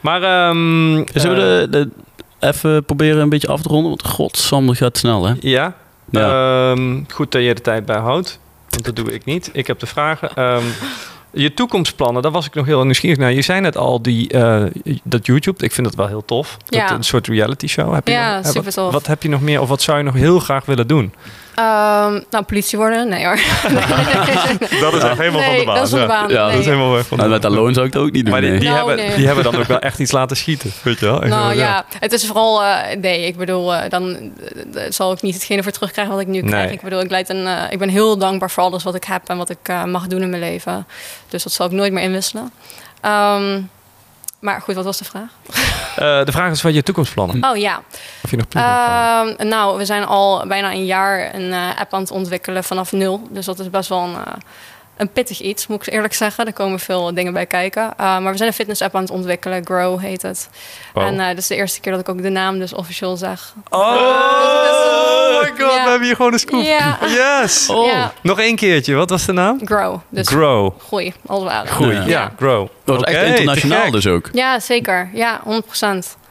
Maar ehm Zullen eh, we de, de- even proberen een beetje af te ronden? Want godsamme dat gaat snel, hè? Ja. Ja. Ehm, goed dat je er tijd bij houdt. Want dat doe ik niet. Ik heb de vragen. Ehm, je toekomstplannen, daar was ik nog heel nieuwsgierig naar. Je zei net al die, eh, dat YouTube. Ik vind dat wel heel tof. Dat, Ja. een soort reality show. Heb je Ja, nog, super wat, tof. Wat heb je nog meer? Of wat zou je nog heel graag willen doen? Ehm, nou, politie worden? Nee hoor. <laughs> Dat is echt helemaal nee, dat is van de baan. Ja, dat is helemaal weg van Nou, met dat loon zou ik het ook niet doen. Maar die, Nou, hebben, nee. die hebben dan ook wel echt iets laten schieten. Weet je wel? Echt Nou wel, ja, het is vooral... eh, nee, ik bedoel, eh, dan eh, zal ik niet hetgene voor terugkrijgen wat ik nu krijg. Nee. Ik bedoel, ik, leid een, eh, ik ben heel dankbaar voor alles wat ik heb en wat ik eh, mag doen in mijn leven. Dus dat zal ik nooit meer inwisselen. Ehm, maar goed, wat was de vraag? Eh, de vraag is wat je toekomstplannen. Oh ja, Of je nog toekomstplannen Ehm, nou, we zijn al bijna een jaar een eh, app aan het ontwikkelen vanaf nul. Dus dat is best wel een, eh, een pittig iets, moet ik eerlijk zeggen. Er komen veel dingen bij kijken. Uh, maar we zijn een fitness app aan het ontwikkelen. Grow heet het. Wow. En uh, dat is de eerste keer dat ik ook de naam dus officieel zeg. Oh, my god, we hebben hier gewoon een scoop. Yes. <laughs> Oh, Nog één keertje, wat was de naam? grow. Dus Grow. groei, als het ware. Groei. Ja. Ja, grow. dat was echt internationaal dus ook. Ja, zeker. Ja, 100%.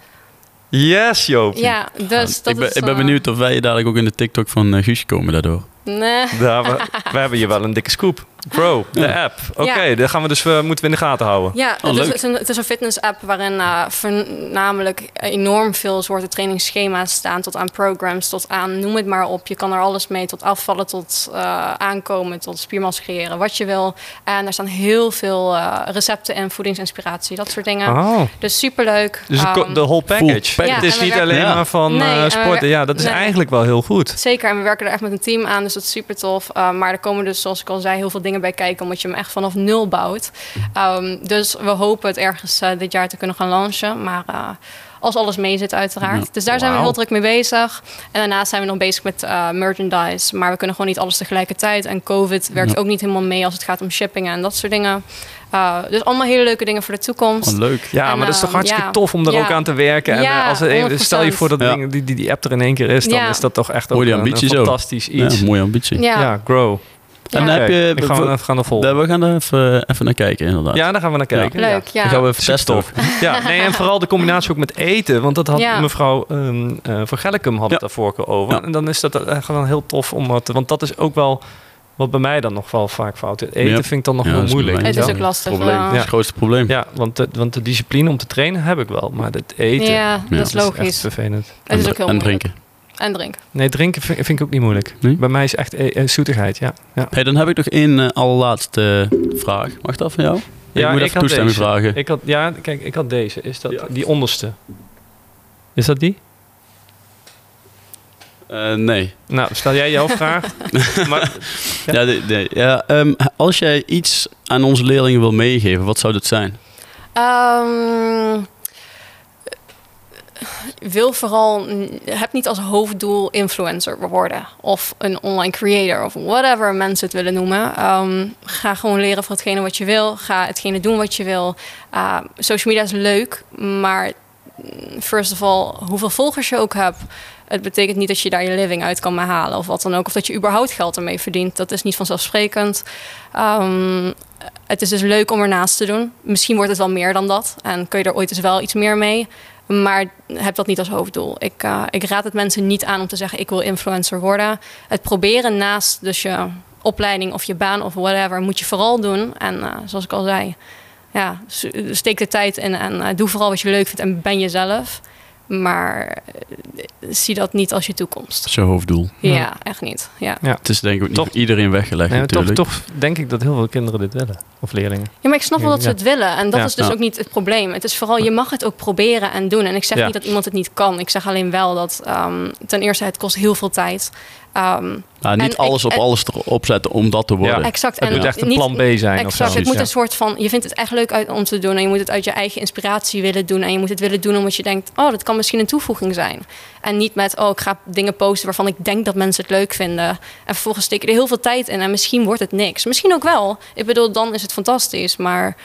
Yes, Joop. Ja, dus dat ik, ben, is... ik ben eh, benieuwd of wij dadelijk ook in de TikTok van uh, Guusje komen daardoor. Nee. Daar, we, we hebben hier wel een dikke scoop. Grow, de Ja. app. Oké, Ja. daar gaan we dus, uh, moeten we in de gaten houden. Ja, Oh, het, is, leuk. het, is een, het is een fitness-app waarin uh, voornamelijk enorm veel soorten trainingsschema's staan. Tot aan programs, tot aan noem het maar op. Je kan er alles mee, tot afvallen, tot uh, aankomen, tot spiermassa creëren, wat je wil. En er staan heel veel uh, recepten en voedingsinspiratie, dat soort dingen. Oh. Dus superleuk. Dus de Um, de whole package. package. Ja, het is niet alleen Ja. maar van Nee, uh, sporten. Ja, dat is nee. eigenlijk wel heel goed. Zeker, en we werken er echt met een team aan, dus dat is super tof. Uh, maar er komen dus, zoals ik al zei, heel veel dingen bij kijken, omdat je hem echt vanaf nul bouwt. Um, dus we hopen het ergens uh, dit jaar te kunnen gaan launchen. Maar uh, als alles mee zit, uiteraard. Dus daar zijn we heel druk mee bezig. En daarnaast zijn we nog bezig met uh, merchandise. Maar we kunnen gewoon niet alles tegelijkertijd. En COVID werkt Ja. ook niet helemaal mee als het gaat om shipping en dat soort dingen. Uh, dus allemaal hele leuke dingen voor de toekomst. Oh, leuk. Ja, En, maar dat is toch um, hartstikke ja. tof om er Ja. ook aan te werken. En Ja, uh, als er, stel je 100%. voor dat Ja. ding, die, die, die app er in één keer is, dan Ja. is dat toch echt ook Mooie een, een ambitie zo. fantastisch Ja, iets. Ja, mooie ambitie. Ja, grow. En Ja. dan heb je... Ik ga, we gaan er daar- we gaan er even, even naar kijken, inderdaad. Ja, daar gaan we naar kijken. Ja. leuk. Ja. Dan gaan we even Super testen. tof. Ja, nee, en vooral de combinatie ook met eten. Want dat had Ja. mevrouw ehm eh, van Gellicum had het Ja. daar vorige keer over. Ja. En dan is dat eh, gewoon heel tof om wat... Want dat is ook wel wat bij mij dan nog wel vaak fout is. Eten Ja. vind ik dan nog Ja, is moeilijk. Het is ook lastig. Probleem. ja. Dat is het grootste probleem. wel. Ja, want de, want de discipline om te trainen heb ik wel. Maar het eten Ja, dat is logisch. echt vervelend. Het is En- ook heel en moeilijk. drinken. En drinken. Nee, drinken vind, vind ik ook niet moeilijk. Nee? Bij mij is echt eh, zoetigheid, ja. ja. Hey, dan heb ik nog één eh, allerlaatste vraag. Mag dat van jou? Ja, ik moet ik even had toestemming deze. vragen. Ik had, ja, kijk, ik had deze. Is dat Ja. die onderste? Is dat die? Eh, nee. Nou, stel jij jouw <laughs> vraag. maar, Ja, de- ja, ehm, als jij iets aan onze leerlingen wil meegeven, wat zou dat zijn? Ehm, wil vooral, heb niet als hoofddoel influencer worden. Of een online creator of whatever mensen het willen noemen. Ehm, ga gewoon leren voor hetgene wat je wil. Ga hetgene doen wat je wil. Uh, social media is leuk, maar mm, first of all, hoeveel volgers je ook hebt. Het betekent niet dat je daar je living uit kan halen of wat dan ook. Of dat je überhaupt geld ermee verdient. Dat is niet vanzelfsprekend. Um, het is dus leuk om ernaast te doen. Misschien wordt het wel meer dan dat. En kun je er ooit eens wel iets meer mee. Maar heb dat niet als hoofddoel. Ik, uh, ik raad het mensen niet aan om te zeggen: ik wil influencer worden. Het proberen naast dus je opleiding of je baan of whatever moet je vooral doen. En uh, zoals ik al zei, ja, steek de tijd in en uh, doe vooral wat je leuk vindt en ben jezelf. Maar zie dat niet als je toekomst. Dat is je hoofddoel. Ja, ja. echt niet. Ja. ja. Het is denk ik toch, niet iedereen weggelegd nee, natuurlijk. Toch, toch denk ik dat heel veel kinderen dit willen. Of leerlingen. Ja, maar ik snap wel dat ze het willen. En dat is dus ook niet het probleem. Het is vooral, je mag het ook proberen en doen. En ik zeg niet dat iemand het niet kan. Ik zeg alleen wel dat um, ten eerste het kost heel veel tijd. Um, nou, niet alles ik, op alles erop zetten om dat te worden. Ja, exact. Het en moet echt een plan B zijn. Exact. Of het moet ja. een soort van. Je vindt het echt leuk uit om te doen. En je moet het uit je eigen inspiratie willen doen. En je moet het willen doen omdat je denkt: oh, dat kan misschien een toevoeging zijn. En niet met: oh, ik ga dingen posten waarvan ik denk dat mensen het leuk vinden. En vervolgens steek je er heel veel tijd in. En misschien wordt het niks. Misschien ook wel. Ik bedoel, dan is het fantastisch. Maar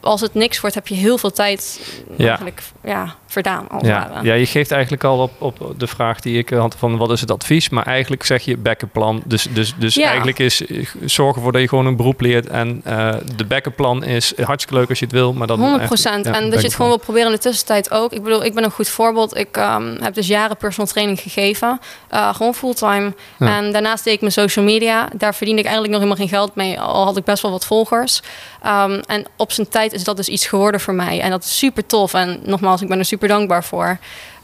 als het niks wordt, heb je heel veel tijd ja. eigenlijk ja, verdaan. Ja. ja, je geeft eigenlijk al op, op de vraag die ik had van wat is het advies, maar eigenlijk zeg je backup plan. Dus, dus, dus ja. eigenlijk is zorgen ervoor dat je gewoon een beroep leert en uh, de backup plan is hartstikke leuk als je het wil, maar dan 100 procent. En dat je het gewoon wil proberen in de tussentijd ook. Ik bedoel, ik ben een goed voorbeeld. Ik um, heb dus jaren personal training gegeven, uh, gewoon fulltime. Ja. En daarnaast deed ik mijn social media. Daar verdiende ik eigenlijk nog helemaal geen geld mee, al had ik best wel wat volgers. Um, en op zijn tijd is dat dus iets geworden voor mij. En dat is super tof. En nogmaals, ik ben er super dankbaar voor.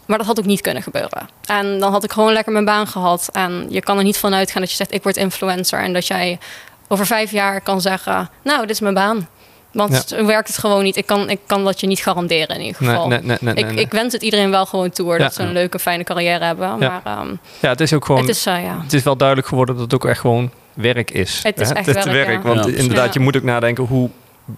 Maar dat had ook niet kunnen gebeuren. En dan had ik gewoon lekker mijn baan gehad. En je kan er niet van uitgaan dat je zegt: ik word influencer. En dat jij over vijf jaar kan zeggen: Nou, dit is mijn baan. Want ja. zo werkt het gewoon niet. Ik kan, ik kan dat je niet garanderen in ieder geval. Nee, nee, nee, ik, ik, wens het iedereen wel gewoon toe hoor, ja. dat ze een leuke, fijne carrière hebben. Maar, um, ja, het is ook gewoon. Het is, uh, ja. het is wel duidelijk geworden dat het ook echt gewoon werk is. Het is hè? echt het werk, werk. ja. Want inderdaad, je moet ook nadenken hoe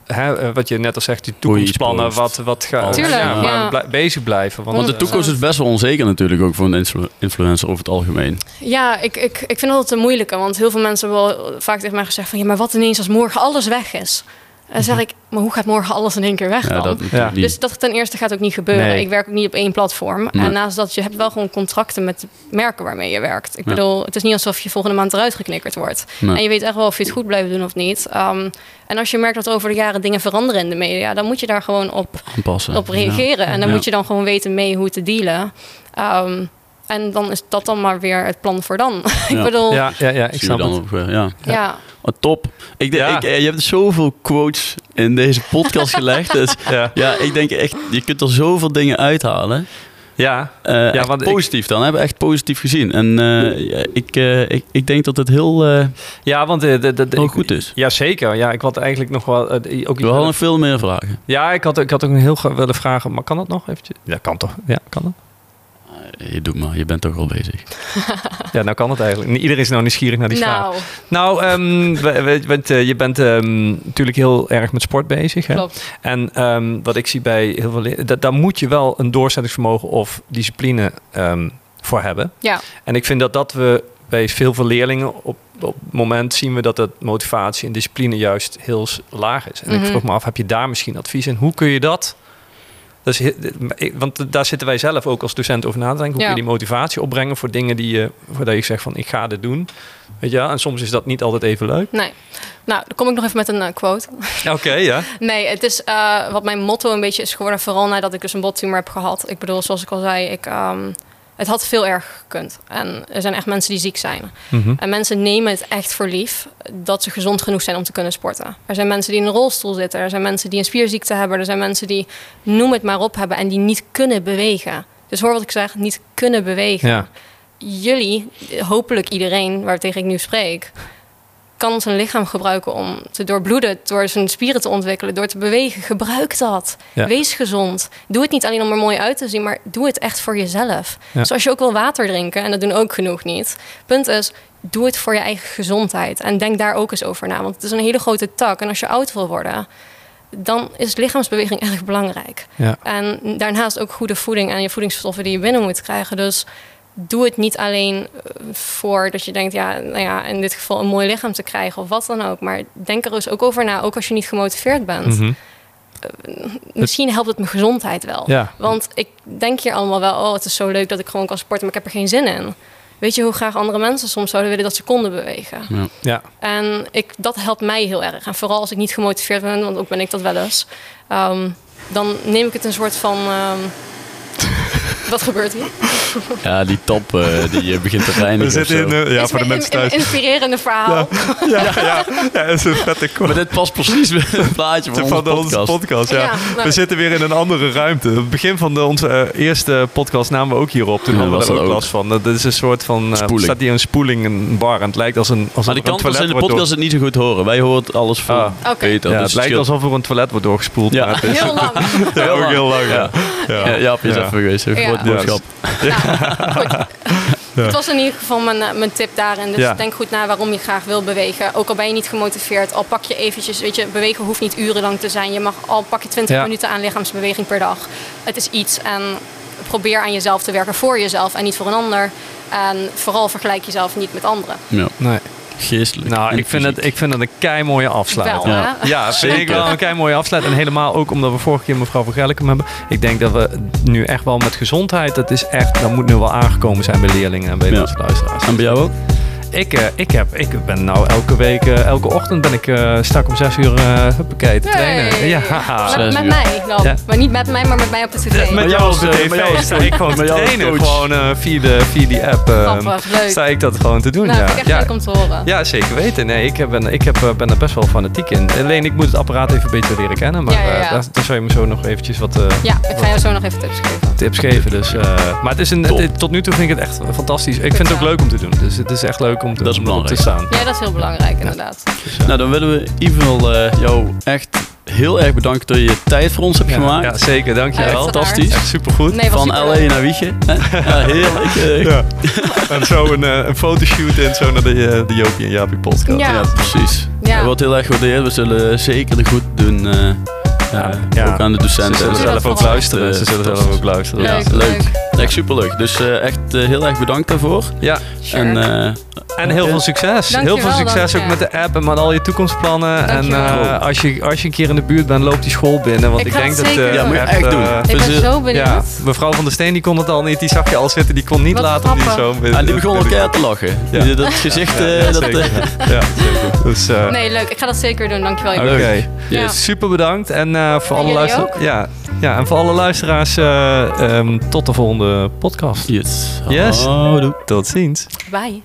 Hè, wat je net al zegt, die toekomstplannen, wat, wat gaat Tuurlijk, ja, bezig blijven. Want, want de toekomst is best wel onzeker natuurlijk ook voor een influ influencer over het algemeen. Ja, ik, ik, ik vind dat een moeilijke, want heel veel mensen hebben wel vaak tegen mij gezegd van ja, maar wat ineens als morgen alles weg is? En dan zeg ik, maar hoe gaat morgen alles in één keer weg dan? Ja, dat ja. Dus dat ten eerste gaat ook niet gebeuren. Nee. Ik werk ook niet op één platform. Nee. En naast dat, je hebt wel gewoon contracten met de merken waarmee je werkt. Ik bedoel, het is niet alsof je volgende maand eruit geknikkerd wordt. Nee. En je weet echt wel of je het goed blijft doen of niet. Um, en als je merkt dat over de jaren dingen veranderen in de media... dan moet je daar gewoon op, Aanpassen. op reageren. Ja. En dan Ja. moet je dan gewoon weten mee hoe te dealen. Um, en dan is dat dan maar weer het plan voor dan. <laughs> ik Ja. bedoel, ja. ja, ja, ja, ik snap dan het. eh, ja. ja. Oh, top. Ik denk, Ja. ik, eh, je hebt zoveel quotes in deze podcast gelegd. Dus, <laughs> Ja, ja, ik denk echt, je kunt er zoveel dingen uithalen. ja. Eh, want ik- positief dan, hebben we echt positief gezien. En eh, ja, ik, eh, ik, ik denk dat het heel, eh, ja want heel goed is. Ja, zeker. Ja, ik had eigenlijk nog wel... ook We hadden nog veel meer vragen. Ja, ik had, ik had ook een heel graag willen vragen, maar kan dat nog eventjes? Ja, kan toch? Ja, kan dat? Je doet maar, je bent toch al bezig. Ja, nou kan het eigenlijk. Iedereen is nou nieuwsgierig naar die vraag. Nou, Nou, ehm, we- we- eh, je bent ehm, natuurlijk heel erg met sport bezig. Hè? klopt. En ehm, wat ik zie bij heel veel... le- da- Daar moet je wel een doorzettingsvermogen of discipline ehm, voor hebben. Ja, En ik vind dat dat we bij veel veel leerlingen op, op het moment zien we dat het motivatie en discipline juist heel laag is. En ik Mhm. vroeg me af, heb je daar misschien advies in? Hoe kun je dat? Dat is, heel- ik- want daar zitten wij zelf ook als docent over na te denken. Hoe Ja. kun je die motivatie opbrengen voor dingen die je, voordat je zegt van ik ga dit doen. Weet je wel? En soms is dat niet altijd even leuk. nee. Nou, dan kom ik nog even met een eh, quote. <laughs> Oké, ja. Nee, het is eh, wat mijn motto een beetje is geworden, vooral nadat ik dus een bottumor heb gehad. Ik bedoel, zoals ik al zei, ik, ehm, het had veel erger gekund. En er zijn echt mensen die ziek zijn. Mhm. En mensen nemen het echt voor lief dat ze gezond genoeg zijn om te kunnen sporten. Er zijn mensen die in een rolstoel zitten, er zijn mensen die een spierziekte hebben, er zijn mensen die, noem het maar op, hebben en die niet kunnen bewegen. Dus hoor wat ik zeg, niet kunnen bewegen. Ja. Jullie, hopelijk iedereen waartegen ik nu spreek, kan zijn lichaam gebruiken om te doorbloeden, door zijn spieren te ontwikkelen, door te bewegen. Gebruik dat. Ja. Wees gezond. Doe het niet alleen om er mooi uit te zien, maar doe het echt voor jezelf. Ja. Zoals je ook wil water drinken, en dat doen ook genoeg niet. Punt is, doe het voor je eigen gezondheid. En denk daar ook eens over na, want het is een hele grote tak. En als je oud wil worden, dan is lichaamsbeweging erg belangrijk. Ja. En daarnaast ook goede voeding en je voedingsstoffen die je binnen moet krijgen. Dus doe het niet alleen eh, voor dat je denkt, ja, nou ja, in dit geval een mooi lichaam te krijgen of wat dan ook. Maar denk er dus ook over na, ook als je niet gemotiveerd bent. Mhm. Misschien helpt het mijn gezondheid wel. Ja. Want ik denk hier allemaal wel, oh, het is zo leuk dat ik gewoon kan sporten, maar ik heb er geen zin in. Weet je hoe graag andere mensen soms zouden willen dat ze konden bewegen? Ja. Ja. En ik, dat helpt mij heel erg. En vooral als ik niet gemotiveerd ben, want ook ben ik dat wel eens. ehm, dan neem ik het een soort van. ehm, wat gebeurt hier? Ja, die top eh, die eh, begint te reinigen. We zitten in, eh, ja, Is voor de mensen een- thuis. Een inspirerende verhaal. Ja, ja, ja, dat is een vette Maar quote dit past precies bij het plaatje van, van onze onze podcast. podcast. ja. Ja, nou- we zitten weer in een andere ruimte. Het begin van de, onze eerste podcast namen we ook hierop. Toen Ja, hadden we er ook last van. Dat is een soort van... Spoeling. staat hier een spoeling, een bar. En het lijkt als een als Maar een die kant was toilet in de podcast het niet zo goed horen. Wij horen het alles van Ah. Peter. Ja, dus het lijkt alsof er een toilet wordt doorgespoeld. Ja. maar Heel lang. <laughs> ja, ook heel lang. Ja. Ja. Ja, is Ja. even geweest. Ja. Nou, <laughs> <laughs> Het was in ieder geval mijn, eh, mijn tip daarin. Dus Ja. denk goed na waarom je graag wil bewegen. Ook al ben je niet gemotiveerd, al pak je eventjes, weet je, bewegen hoeft niet urenlang te zijn. Je mag al pak je 20 Ja. minuten aan lichaamsbeweging per dag. Het is iets en probeer aan jezelf te werken voor jezelf en niet voor een ander. En vooral vergelijk jezelf niet met anderen. Ja, Nee. Geestelijk. Nou, ik vind, het, ik vind het een kei mooie afsluiting. Wel, Ja. Ja, vind ik Zeker. wel een kei mooie afsluit. En helemaal ook omdat we vorige keer mevrouw van hebben. Ik denk dat we nu echt wel met gezondheid, dat is echt, dat moet nu wel aangekomen zijn bij leerlingen en bij Ja. onze luisteraars. En bij jou ook? Ik, eh, ik, heb, ik ben nou elke week, eh, elke ochtend ben ik eh strak om zes uur uh, huppakee te trainen. Hey. Ja. Met, <laughs> met mij dan. Ja. Maar niet met mij, maar met mij op de tv. Met jou op de eh, tv sta ik gewoon te trainen. Gewoon eh, via, de, via die app Grappig, leuk. sta ik dat gewoon te doen. nou, ja. vind ik echt ja. leuk om te horen. Ja, zeker weten. Nee, ik, ben, ik heb, ben er best wel fanatiek in. Alleen ik moet het apparaat even beter leren kennen. Maar Ja, eh, daar, daar zou je me zo nog eventjes wat eh, Ja, ik ga jou zo nog even tips geven. tips geven. Dus, eh, maar het is een, het- tot nu toe vind ik het echt fantastisch. Ik vind het ook leuk om te doen. Dus het is echt leuk om, te, Dat is erop te belangrijk. staan. Ja, dat is heel belangrijk inderdaad. Nou, dan willen we in ieder geval eh, jou echt heel erg bedanken dat je je tijd voor ons hebt ja, gemaakt. ja, zeker. Dankjewel. Uiteraard. Fantastisch. Echt supergoed. Nee, Van. LA naar Wiegen. hè? <laughs> Ja, heerlijk. eh. Ja. en zo een, eh, een fotoshoot en zo naar de, de Jopie en Jaapie podcast. Ja. Ja, precies. Ja. Dat wordt heel erg gewaardeerd. We zullen zeker de goed doen. Ja. Ook aan de Ze docenten. zullen Doe zelf ook luisteren. Ze zullen zelf ook luisteren. Ja, Leuk. Echt superleuk. Dus eh, echt eh, heel erg bedankt daarvoor. Ja. Sure. En eh, En heel veel succes. Dankjewel, heel veel succes ook met de app en met al je toekomstplannen. En eh, als, je, als je een keer in de buurt bent, loop die school binnen. Want Ik denk dat... eh, Ja, moet je echt, echt doen. Ik ben zo benieuwd. ja, mevrouw van der Steen die kon het al niet. Die zag je al zitten. Die kon niet Wat laten om die zo... ah, die begon elkaar te lachen. Ja. Dat gezicht, Ja, eh, dat, zeker. ja, zeker. Dus, eh, Nee, leuk. Ik ga dat zeker doen. Dankjewel. Oké. Ja. yes. super bedankt. En voor, En alle luisteraars, ja, ja, en voor alle luisteraars, eh, ehm, tot de volgende podcast. Yes. Yes. Tot ziens. Bye.